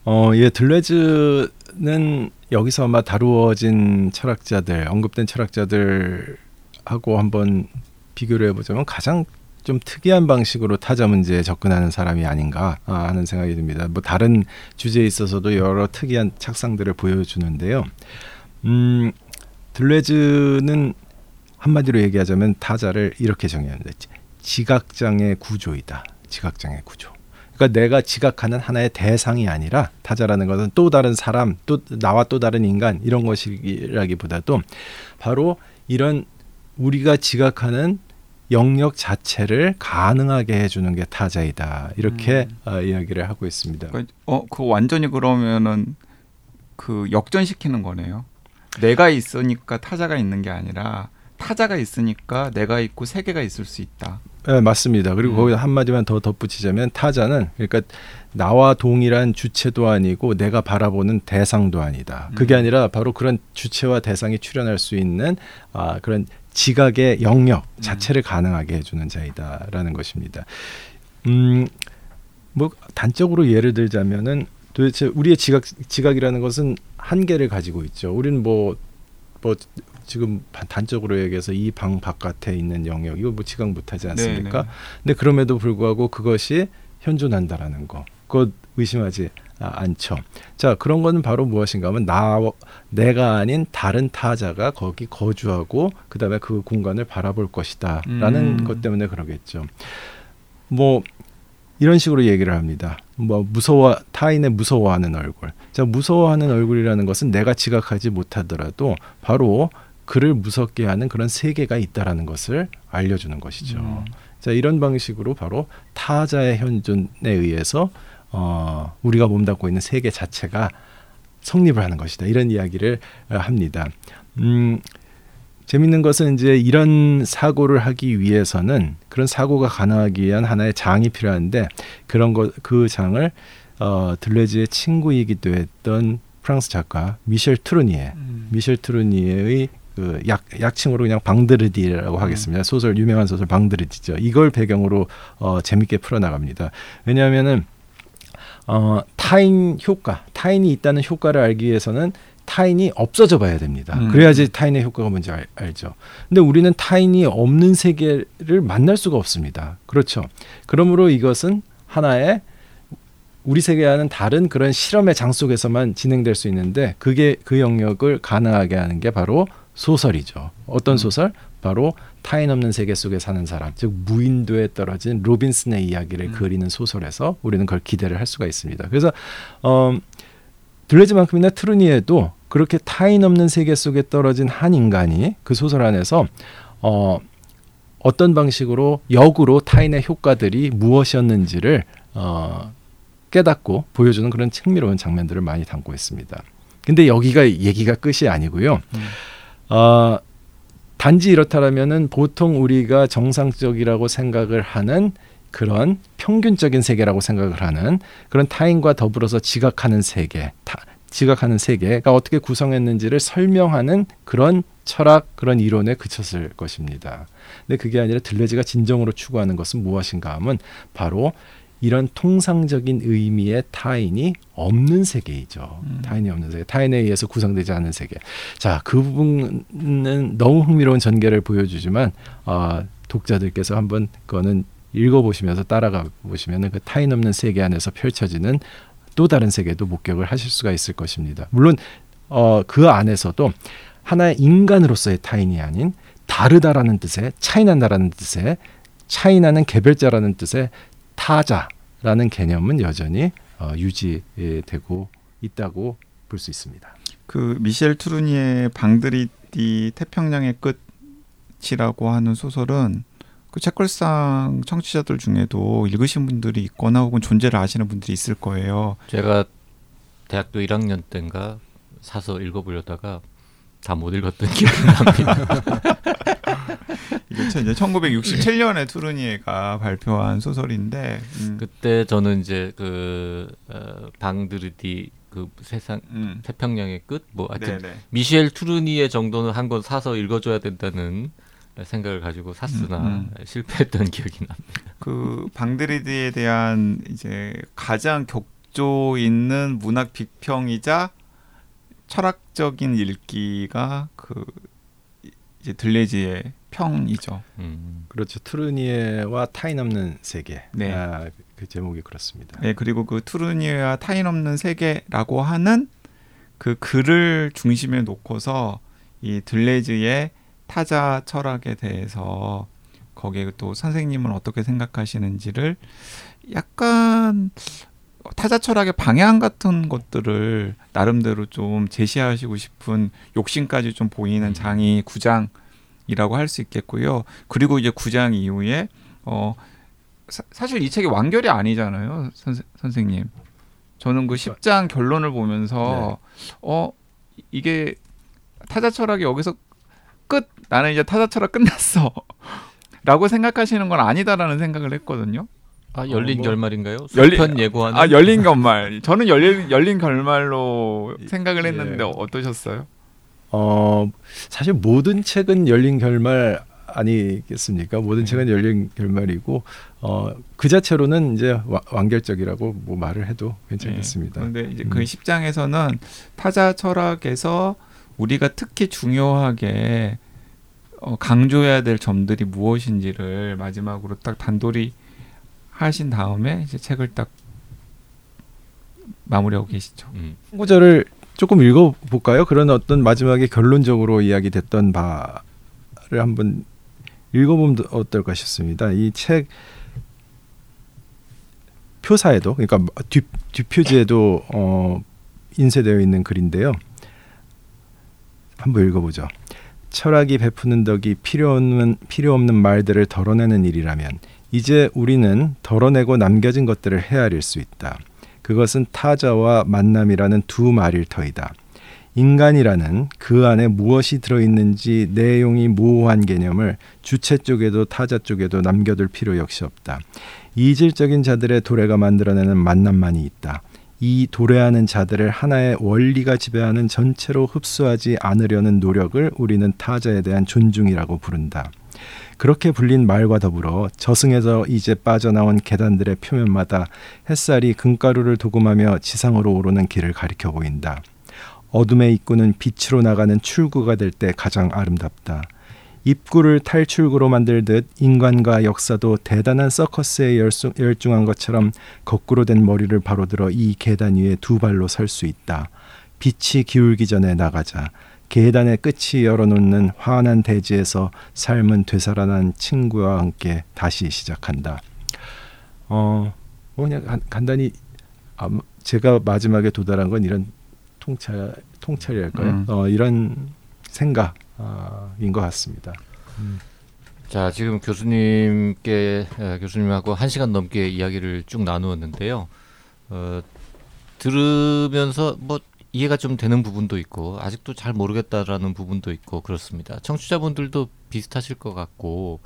어, 예, 들레즈는 여기서 아마 다루어진 철학자들, 언급된 철학자들하고 한번 비교를 해보자면 가장 좀 특이한 방식으로 타자 문제에 접근하는 사람이 아닌가 아, 하는 생각이 듭니다. 뭐 다른 주제에 있어서도 여러 특이한 착상들을 보여주는데요. 음, 들레즈는 한마디로 얘기하자면 타자를 이렇게 정의합니다. 지각장의 구조이다. 지각장의 구조. 그러니까 내가 지각하는 하나의 대상이 아니라 타자라는 것은 또 다른 사람, 또 나와 또 다른 인간 이런 것이라기보다도 바로 이런 우리가 지각하는 영역 자체를 가능하게 해주는 게 타자이다 이렇게 음. 어, 이야기를 하고 있습니다.
그러니까, 어, 그 완전히 그러면은 그 역전시키는 거네요. 내가 있으니까 타자가 있는 게 아니라 타자가 있으니까 내가 있고 세계가 있을 수 있다.
네, 맞습니다. 그리고 음. 거기 한 마디만 더 덧붙이자면 타자는 그러니까 나와 동일한 주체도 아니고 내가 바라보는 대상도 아니다. 그게 음. 아니라 바로 그런 주체와 대상이 출현할 수 있는 아, 그런 지각의 영역 음. 자체를 가능하게 해주는 자이다라는 것입니다. 음, 뭐 단적으로 예를 들자면은 도대체 우리의 지각 지각이라는 것은 한계를 가지고 있죠. 우리는 뭐뭐 뭐 지금 단적으로 얘기해서 이 방 바깥에 있는 영역 이거 뭐 지각 못하지 않습니까? 네네. 근데 그럼에도 불구하고 그것이 현존한다라는 거, 그것 의심하지 아, 않죠. 자, 그런 거는 바로 무엇인가 하면 나 내가 아닌 다른 타자가 거기 거주하고 그다음에 그 공간을 바라볼 것이다라는 음. 것 때문에 그러겠죠. 뭐 이런 식으로 얘기를 합니다. 뭐 무서워 타인의 무서워하는 얼굴. 자, 무서워하는 얼굴이라는 것은 내가 지각하지 못하더라도 바로 그를 무섭게 하는 그런 세계가 있다라는 것을 알려주는 것이죠. 음. 자, 이런 방식으로 바로 타자의 현존에 의해서 어, 우리가 몸담고 있는 세계 자체가 성립을 하는 것이다. 이런 이야기를 어, 합니다. 음, 재밌는 것은 이제 이런 사고를 하기 위해서는 그런 사고가 가능하기 위한 하나의 장이 필요한데 그런 것 그 장을 어, 들레즈의 친구이기도 했던 프랑스 작가 미셸 트루니에 음. 미셸 트루니에의 그 약, 약칭으로 그냥 방드르디라고 하겠습니다. 음. 소설 유명한 소설 방드르디죠. 이걸 배경으로 어, 재밌게 풀어나갑니다. 왜냐하면은 어, 타인 효과, 타인이 있다는 효과를 알기 위해서는 타인이 없어져 봐야 됩니다. 음. 그래야지 타인의 효과가 뭔지 알, 알죠. 근데 우리는 타인이 없는 세계를 만날 수가 없습니다. 그렇죠. 그러므로 이것은 하나의 우리 세계와는 다른 그런 실험의 장 속에서만 진행될 수 있는데 그게 그 영역을 가능하게 하는 게 바로 소설이죠. 어떤 음. 소설? 바로 타인 없는 세계 속에 사는 사람, 즉 무인도에 떨어진 로빈슨의 이야기를 음. 그리는 소설에서 우리는 그걸 기대를 할 수가 있습니다. 그래서 어, 들레즈만큼이나 트루니에도 그렇게 타인 없는 세계 속에 떨어진 한 인간이 그 소설 안에서 어, 어떤 방식으로 역으로 타인의 효과들이 무엇이었는지를 어, 깨닫고 보여주는 그런 흥미로운 장면들을 많이 담고 있습니다. 근데 여기가 얘기가 끝이 아니고요. 음. 어, 단지 이렇다라면은 보통 우리가 정상적이라고 생각을 하는 그런 평균적인 세계라고 생각을 하는 그런 타인과 더불어서 지각하는 세계, 타, 지각하는 세계가 어떻게 구성했는지를 설명하는 그런 철학, 그런 이론에 그쳤을 것입니다. 근데 그게 아니라 들레즈가 진정으로 추구하는 것은 무엇인가 하면 바로 이런 통상적인 의미의 타인이 없는 세계이죠. 음. 타인이 없는 세계, 타인에 의해서 구성되지 않은 세계. 자, 그 부분은 너무 흥미로운 전개를 보여주지만 어, 독자들께서 한번 그거는 읽어보시면서 따라가 보시면은 그 타인 없는 세계 안에서 펼쳐지는 또 다른 세계도 목격을 하실 수가 있을 것입니다. 물론 어, 그 안에서도 하나의 인간으로서의 타인이 아닌 다르다라는 뜻의 차이난다라는 뜻의 차이나는 개별자라는 뜻의 타자라는 개념은 여전히 어, 유지되고 있다고 볼 수 있습니다.
그 미셸 투르니의 방드리디 태평양의 끝이라고 하는 소설은 그 책걸상 청취자들 중에도 읽으신 분들이 있거나 혹은 존재를 아시는 분들이 있을 거예요.
제가 대학교 1학년 때인가 사서 읽어보려다가 다 못 읽었던 기억이 납니다.
이게 이제 1967년에 투르니에가 발표한 소설인데
음. 그때 저는 이제 그 어, 방드르디 그 세상 음. 태평양의 끝 뭐 하여튼 네네. 미셸 투르니에 정도는 한 권 사서 읽어줘야 된다는 생각을 가지고 샀으나 음, 음. 실패했던 기억이 납니다.
그 방드리드에 대한 이제 가장 격조 있는 문학 비평이자 철학적인 읽기가 그 이제 들레지의 평이죠. 음.
그렇죠. 투르니에와 타인 없는 세계. 네. 아, 그 제목이 그렇습니다.
네, 그리고 그 투르니에와 타인 없는 세계라고 하는 그 글을 중심에 놓고서 이 들레즈의 타자 철학에 대해서 거기에 또 선생님은 어떻게 생각하시는지를 약간 타자 철학의 방향 같은 것들을 나름대로 좀 제시하시고 싶은 욕심까지 좀 보이는 음. 장이 구장 이라고 할 수 있겠고요. 그리고 이제 구장 이후에 어 사, 실이 책이 완결이 아니잖아요, 선, 선생님. 저는 그 10장 결론을 보면서 네. 어 이게 타자 철학이 여기서 끝 나는 이제 타자 철학 끝났어 라고 생각하시는 건 아니다라는 생각을 했거든요.
아 열린 어, 뭐, 결말인가요? 열린 예고하는
아 열린 결말. 저는 열린 열린 결말로 생각을 했는데 예. 어떠셨어요?
어 사실 모든 책은 열린 결말 아니겠습니까? 모든 네. 책은 열린 결말이고 어, 그 자체로는 이제 완결적이라고 뭐 말을 해도 괜찮겠습니다.
네. 그런데 이제 그 음. 그 10장에서는 타자 철학에서 우리가 특히 중요하게 어, 강조해야 될 점들이 무엇인지를 마지막으로 딱 단돌이 하신 다음에 이제 책을 딱 마무리하고 계시죠. 음.
구절을 조금 읽어볼까요? 그런 어떤 마지막에 결론적으로 이야기됐던 바를 한번 읽어보면 어떨까 싶습니다. 이 책 표사에도 그러니까 뒤, 뒷표지에도 어, 인쇄되어 있는 글인데요. 한번 읽어보죠. 철학이 베푸는 덕이 필요 없는 필요 없는 말들을 덜어내는 일이라면 이제 우리는 덜어내고 남겨진 것들을 헤아릴 수 있다. 그것은 타자와 만남이라는 두 말일 터이다. 인간이라는 그 안에 무엇이 들어있는지 내용이 모호한 개념을 주체 쪽에도 타자 쪽에도 남겨둘 필요 역시 없다. 이질적인 자들의 도래가 만들어내는 만남만이 있다. 이 도래하는 자들을 하나의 원리가 지배하는 전체로 흡수하지 않으려는 노력을 우리는 타자에 대한 존중이라고 부른다. 그렇게 불린 말과 더불어 저승에서 이제 빠져나온 계단들의 표면마다 햇살이 금가루를 도금하며 지상으로 오르는 길을 가리켜 보인다. 어둠의 입구는 빛으로 나가는 출구가 될 때 가장 아름답다. 입구를 탈출구로 만들듯 인간과 역사도 대단한 서커스에 열중한 것처럼 거꾸로 된 머리를 바로 들어 이 계단 위에 두 발로 설 수 있다. 빛이 기울기 전에 나가자. 계단의 끝이 열어놓는 환한 대지에서 삶은 되살아난 친구와 함께 다시 시작한다. 어, 뭐 그냥 간, 간단히 제가 마지막에 도달한 건 이런 통찰 통찰이랄까요? 음. 어, 이런 생각 아, 인것 같습니다. 음.
자, 지금 교수님께 에, 교수님하고 한 시간 넘게 이야기를 쭉 나누었는데요. 어, 들으면서 뭐 이해가 좀 되는 부분도 있고 아직도 잘 모르겠다라는 부분도 있고 그렇습니다. 청취자분들도 비슷하실 것 같고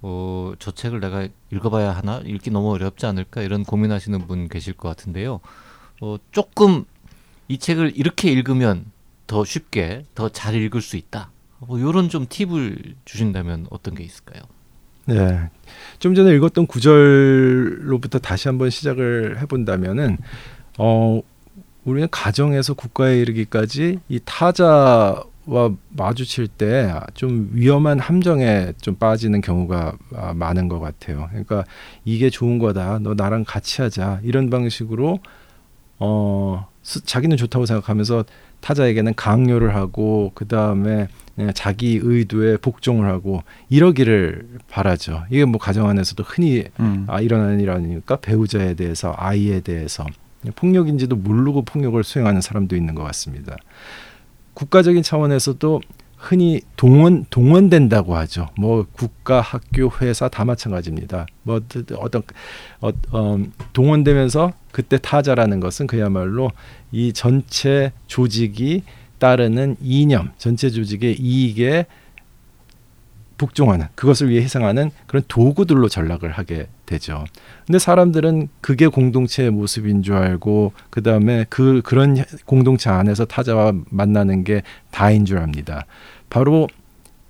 어, 저 책을 내가 읽어봐야 하나 읽기 너무 어렵지 않을까 이런 고민하시는 분 계실 것 같은데요. 어, 조금 이 책을 이렇게 읽으면 더 쉽게 더 잘 읽을 수 있다. 뭐 이런 좀 팁을 주신다면 어떤 게 있을까요?
네. 좀 전에 읽었던 구절로부터 다시 한번 시작을 해본다면은 어 우리는 가정에서 국가에 이르기까지 이 타자와 마주칠 때 좀 위험한 함정에 좀 빠지는 경우가 아, 많은 것 같아요. 그러니까 이게 좋은 거다. 너 나랑 같이 하자. 이런 방식으로 어 자기는 좋다고 생각하면서 타자에게는 강요를 하고 그 다음에 자기 의도에 복종을 하고 이러기를 바라죠. 이게 뭐 가정 안에서도 흔히 음. 아, 일어나는 일아니까 배우자에 대해서 아이에 대해서 폭력인지도 모르고 폭력을 수행하는 사람도 있는 것 같습니다. 국가적인 차원에서도 흔히 동원 동원된다고 하죠. 뭐 국가, 학교, 회사 다 마찬가지입니다. 뭐 어떤 어, 어, 동원되면서 그때 타자라는 것은 그야말로 이 전체 조직이 따르는 이념, 전체 조직의 이익에 복종하는 그것을 위해 희생하는 그런 도구들로 전락을 하게 되죠. 근데 사람들은 그게 공동체의 모습인 줄 알고 그 다음에 그 그런 공동체 안에서 타자와 만나는 게 다인 줄 압니다. 바로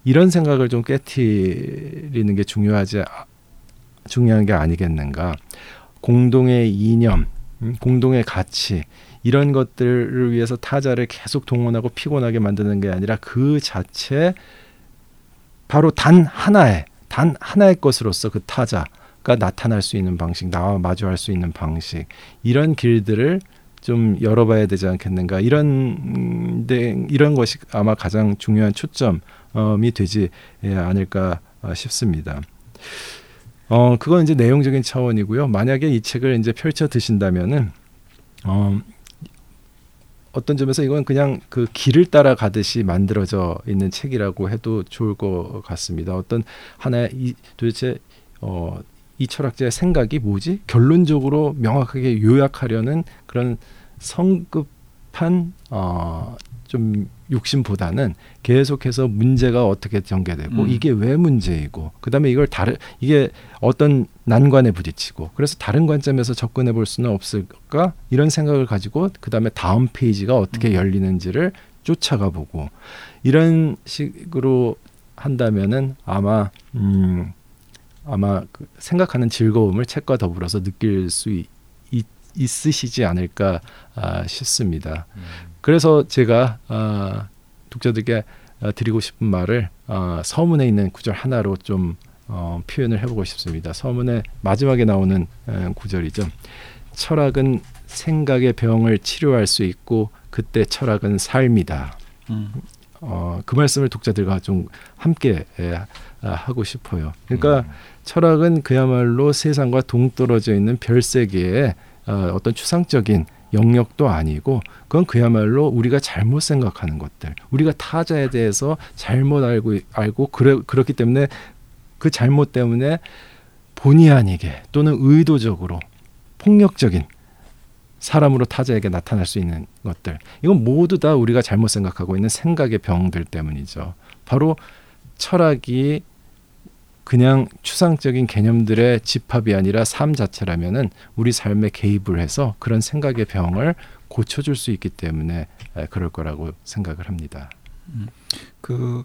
이런 생각을 좀 깨트리는 게 중요하지 중요한 게 아니겠는가. 공동의 이념, 음, 공동의 가치 이런 것들을 위해서 타자를 계속 동원하고 피곤하게 만드는 게 아니라 그 자체 바로 단 하나의 단 하나의 것으로서 그 타자가 나타날 수 있는 방식, 나와 마주할 수 있는 방식 이런 길들을 좀 열어봐야 되지 않겠는가 이런 데 이런 것이 아마 가장 중요한 초점이 되지 않을까 싶습니다. 어 그건 이제 내용적인 차원이고요. 만약에 이 책을 이제 펼쳐 드신다면은 어 어떤 점에서 이건 그냥 그 길을 따라 가듯이 만들어져 있는 책이라고 해도 좋을 것 같습니다. 어떤 하나의 이 도대체 어, 이 철학자의 생각이 뭐지? 결론적으로 명확하게 요약하려는 그런 성급한 어, 좀 욕심보다는 계속해서 문제가 어떻게 전개되고 음. 이게 왜 문제이고 그다음에 이걸 다른 이게 어떤 난관에 부딪히고 그래서 다른 관점에서 접근해 볼 수는 없을까 이런 생각을 가지고 그다음에 다음 페이지가 어떻게 음. 열리는지를 쫓아가 보고 이런 식으로 한다면은 아마 음 아마 그 생각하는 즐거움을 책과 더불어서 느낄 수 있, 있으시지 않을까 아, 싶습니다. 음. 그래서 제가 아, 독자들께 아, 드리고 싶은 말을 아, 서문에 있는 구절 하나로 좀 어, 표현을 해보고 싶습니다. 서문의 마지막에 나오는 에, 구절이죠. 철학은 생각의 병을 치료할 수 있고 그때 철학은 삶이다. 음. 어, 그 말씀을 독자들과 좀 함께 에, 아, 하고 싶어요. 그러니까 음. 철학은 그야말로 세상과 동떨어져 있는 별 세계에 어, 어떤 추상적인 영역도 아니고 그건 그야말로 우리가 잘못 생각하는 것들 우리가 타자에 대해서 잘못 알고 알고 그래, 그렇기 때문에 그 잘못 때문에 본의 아니게 또는 의도적으로 폭력적인 사람으로 타자에게 나타날 수 있는 것들 이건 모두 다 우리가 잘못 생각하고 있는 생각의 병들 때문이죠. 바로 철학이 그냥 추상적인 개념들의 집합이 아니라 삶 자체라면은 우리 삶에 개입을 해서 그런 생각의 병을 고쳐줄 수 있기 때문에 그럴 거라고 생각을 합니다. 음,
그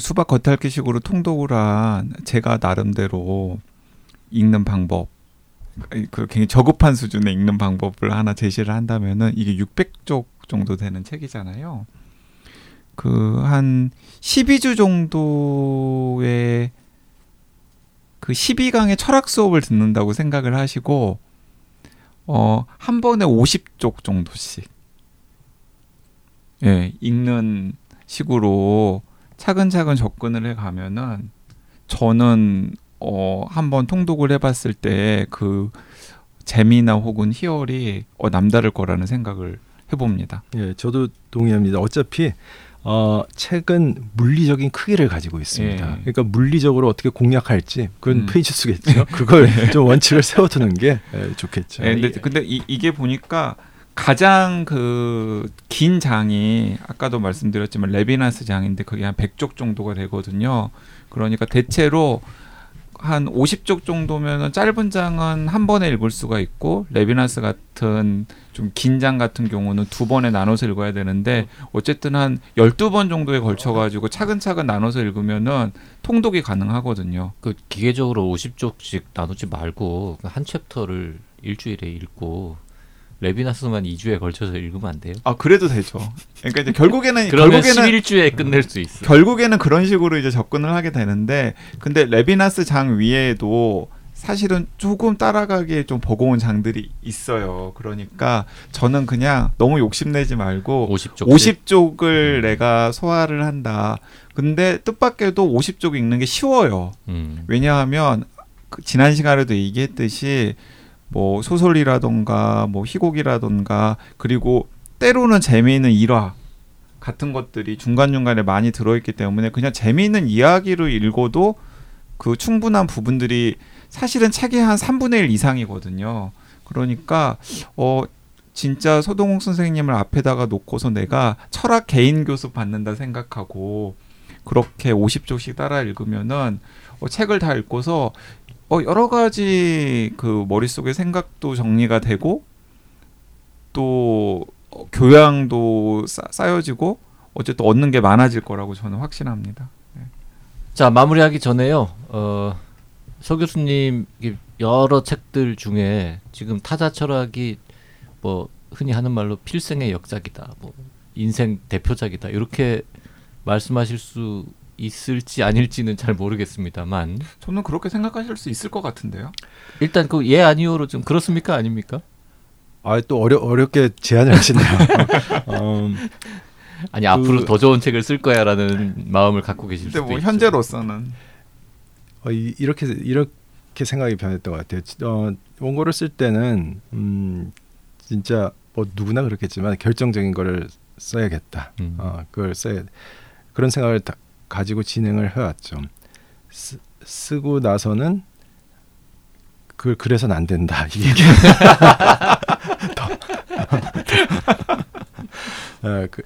수박 겉핥기식으로 통독을 한 제가 나름대로 읽는 방법 그 굉장히 저급한 수준의 읽는 방법을 하나 제시를 한다면은 이게 600쪽 정도 되는 책이잖아요. 그 한 12주 정도의 그 12강의 철학 수업을 듣는다고 생각을 하시고 어, 한 번에 50쪽 정도씩 예, 읽는 식으로 차근차근 접근을 해 가면은 저는 어, 한번 통독을 해 봤을 때 그 재미나 혹은 희열이 어, 남다를 거라는 생각을 해 봅니다.
예, 저도 동의합니다. 어차피 어, 책은 물리적인 크기를 가지고 있습니다. 예. 그러니까 물리적으로 어떻게 공략할지 그건 음. 페이지 수겠죠. 그걸 좀 원칙을 세워두는 게 예, 좋겠죠.
예, 근데, 근데 이, 이게 보니까 가장 그 긴 장이 아까도 말씀드렸지만 레비나스 장인데 그게 한 100쪽 정도가 되거든요. 그러니까 대체로 한 50쪽 정도면은 짧은 장은 한 번에 읽을 수가 있고 레비나스 같은 좀 긴 장 같은 경우는 두 번에 나눠서 읽어야 되는데 어쨌든 한 12번 정도에 걸쳐 가지고 차근차근 나눠서 읽으면은 통독이 가능하거든요.
그 기계적으로 50쪽씩 나누지 말고 그한 챕터를 일주일에 읽고 레비나스만 2주에 걸쳐서 읽으면 안 돼요?
아, 그래도 되죠. 그러니까 이제 결국에는 결국에는
11주에 끝낼 수 있어.
결국에는 그런 식으로 이제 접근을 하게 되는데 근데 레비나스 장 위에도 사실은 조금 따라가기에 좀 버거운 장들이 있어요. 그러니까 저는 그냥 너무 욕심내지 말고
50쪽.
50쪽을 내가 소화를 한다. 근데 뜻밖에도 50쪽 읽는 게 쉬워요.
음.
왜냐하면 그 지난 시간에도 얘기했듯이 뭐 소설이라던가 뭐 희곡이라던가 그리고 때로는 재미있는 일화 같은 것들이 중간중간에 많이 들어있기 때문에 그냥 재미있는 이야기로 읽어도 그 충분한 부분들이 사실은 책의 한 3분의 1 이상이거든요. 그러니까 어 진짜 서동욱 선생님을 앞에다가 놓고서 내가 철학 개인 교습 받는다 생각하고 그렇게 50쪽씩 따라 읽으면은 어, 책을 다 읽고서 어, 여러 가지 그 머릿속에 생각도 정리가 되고 또 어, 교양도 쌓, 쌓여지고 어쨌든 얻는 게 많아질 거라고 저는 확신합니다.
자 마무리하기 전에요. 어, 서 교수님 이 여러 책들 중에 지금 타자 철학이 뭐 흔히 하는 말로 필생의 역작이다, 뭐 인생 대표작이다 이렇게 말씀하실 수 있을지 아닐지는 잘 모르겠습니다만
저는 그렇게 생각하실 수 있을 것 같은데요.
일단 그 예 아니오로 좀 그렇습니까 아닙니까?
아또 어려 어렵게 제안을 하시네요. 음,
아니
그-
앞으로 더 좋은 책을 쓸 거야라는 마음을 갖고 계실
근데
수도
뭐
있죠.
현재로서는
어, 이, 이렇게 이렇게 생각이 변했던 것 같아요. 어, 원고를 쓸 때는 음, 진짜 뭐 누구나 그렇겠지만 결정적인 거를 써야겠다.
음.
어, 그걸 써야 그런 생각을 다, 가지고 진행을 해왔죠. 쓰, 쓰고 나서는 그걸 그래서는 안 된다. 이 얘기. 어, 그,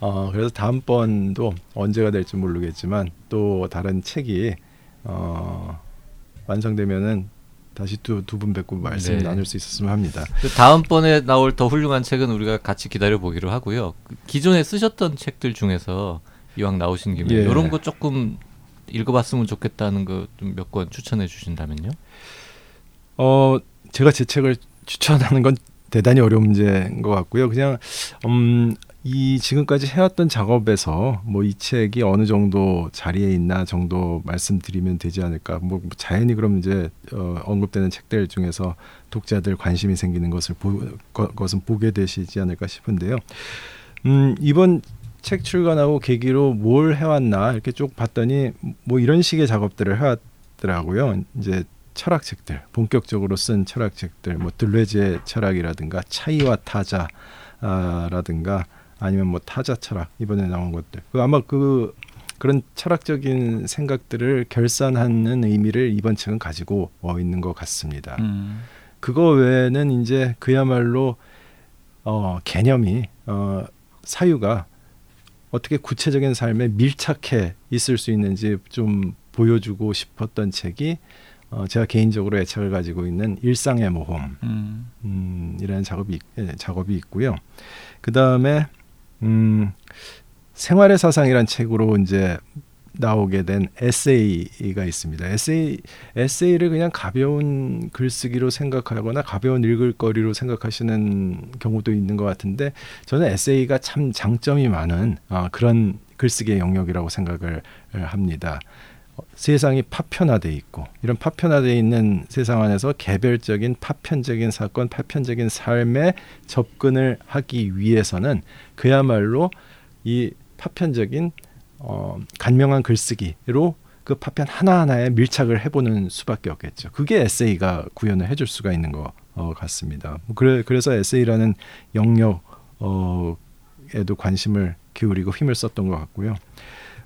어, 그래서 다음번도 언제가 될지 모르겠지만 또 다른 책이 어, 완성되면은 다시 또 두 분 뵙고 말씀
네.
나눌 수 있었으면 합니다.
그 다음번에 나올 더 훌륭한 책은 우리가 같이 기다려 보기로 하고요. 그 기존에 쓰셨던 책들 중에서 이왕 나오신 김에
예.
이런 거 조금 읽어봤으면 좋겠다는 거 좀 몇 권 추천해 주신다면요.
어, 제가 제 책을 추천하는 건 대단히 어려운 문제인 것 같고요. 그냥 음, 이 지금까지 해왔던 작업에서 뭐 이 책이 어느 정도 자리에 있나 정도 말씀드리면 되지 않을까. 뭐 자연히 그럼 이제 어, 언급되는 책들 중에서 독자들 관심이 생기는 것을 보, 거, 것은 보게 되시지 않을까 싶은데요. 음, 이번 책 출간하고 계기로 뭘 해왔나 이렇게 쭉 봤더니 뭐 이런 식의 작업들을 해왔더라고요. 이제 철학책들 본격적으로 쓴 철학책들 뭐 들레즈의 철학이라든가 차이와 타자라든가 아니면 뭐 타자 철학 이번에 나온 것들 그 아마 그 그런 철학적인 생각들을 결산하는 의미를 이번 책은 가지고 어, 있는 것 같습니다.
음.
그거 외에는 이제 그야말로 어, 개념이 어, 사유가 어떻게 구체적인 삶에 밀착해 있을 수 있는지 좀 보여주고 싶었던 책이 어, 제가 개인적으로 애착을 가지고 있는 일상의 모험
음.
음, 이라는 작업이 있- 예, 작업이 있고요. 그 다음에 음, 생활의 사상이란 책으로 이제 나오게 된 에세이가 있습니다. 에세이 에세이를 그냥 가벼운 글쓰기로 생각하거나 가벼운 읽을거리로 생각하시는 경우도 있는 것 같은데 저는 에세이가 참 장점이 많은 어, 그런 글쓰기의 영역이라고 생각을 합니다. 어, 세상이 파편화돼 있고 이런 파편화돼 있는 세상 안에서 개별적인 파편적인 사건, 파편적인 삶에 접근을 하기 위해서는 그야말로 이 파편적인 어, 간명한 글쓰기로 그 파편 하나하나에 밀착을 해보는 수밖에 없겠죠. 그게 에세이가 구현을 해줄 수가 있는 것 어, 같습니다. 뭐 그래, 그래서 에세이라는 영역 어, 에도 관심을 기울이고 힘을 썼던 것 같고요.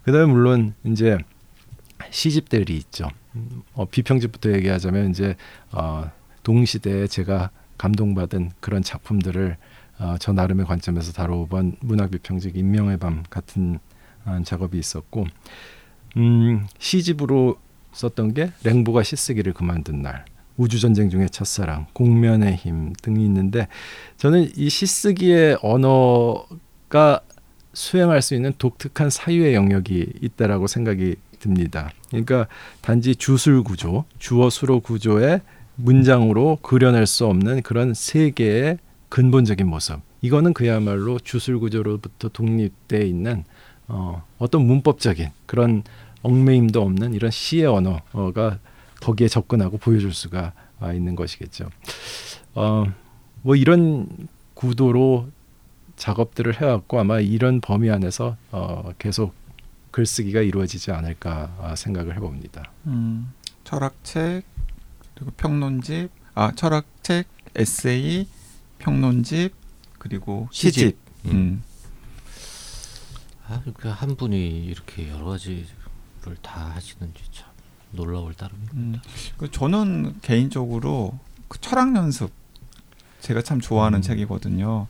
그다음에 물론 이제 시집들이 있죠. 음, 어, 비평집부터 얘기하자면 이제 어, 동시대에 제가 감동받은 그런 작품들을 어, 어, 저 나름의 관점에서 다뤄본 문학 비평집 인명의 밤 같은 어, 작업이 있었고 음, 시집으로 썼던 게 랭보가 시쓰기를 그만둔 날, 우주 전쟁 중의 첫사랑, 공면의 힘 등이 있는데 저는 이 시쓰기의 언어가 수행할 수 있는 독특한 사유의 영역이 있다라고 생각이 듭니다. 그러니까 단지 주술 구조, 주어 수로 구조의 문장으로 그려낼 수 없는 그런 세계의 근본적인 모습. 이거는 그야말로 주술 구조로부터 독립돼 있는 어, 어떤 문법적인 그런 얽매임도 없는 이런 시의 언어가 거기에 접근하고 보여줄 수가 있는 것이겠죠. 어, 뭐 이런 구도로 작업들을 해왔고 아마 이런 범위 안에서 어, 계속 글쓰기가 이루어지지 않을까 생각을 해봅니다.
음, 철학책 그리고 평론집, 아 철학책, 에세이, 평론집 그리고 시집. 시집. 음. 음.
아, 한 분이 이렇게 여러 가지를 다 하시는지 참 놀라울 따름입니다. 음,
그 저는 개인적으로 그 철학 연습 제가 참 좋아하는 음. 책이거든요.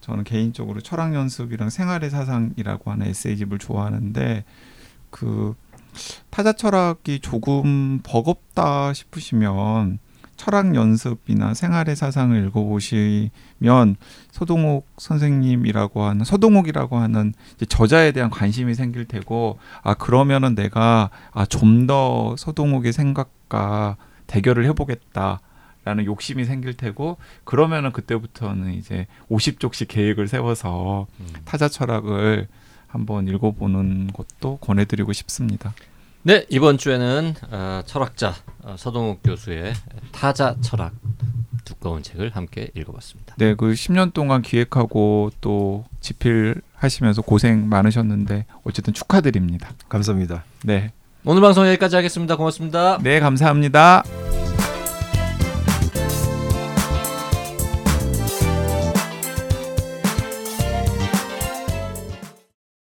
저는 개인적으로 철학 연습이랑 생활의 사상이라고 하는 에세이집을 좋아하는데 그 타자 철학이 조금 버겁다 싶으시면 철학 연습이나 생활의 사상을 읽어보시면 서동욱 선생님이라고 하는 서동욱이라고 하는 저자에 대한 관심이 생길 테고 아 그러면은 내가 아 좀 더 서동욱의 생각과 대결을 해보겠다. 라는 욕심이 생길 테고 그러면은 그때부터는 이제 50쪽씩 계획을 세워서 음. 타자 철학을 한번 읽어보는 것도 권해드리고 싶습니다.
네 이번 주에는 어, 철학자 어, 서동욱 교수의 타자 철학 두꺼운 책을 함께 읽어봤습니다.
네, 그 10년 동안 기획하고 또 집필하시면서 고생 많으셨는데 어쨌든 축하드립니다.
감사합니다.
네.
오늘 방송 여기까지 하겠습니다. 고맙습니다.
네, 감사합니다.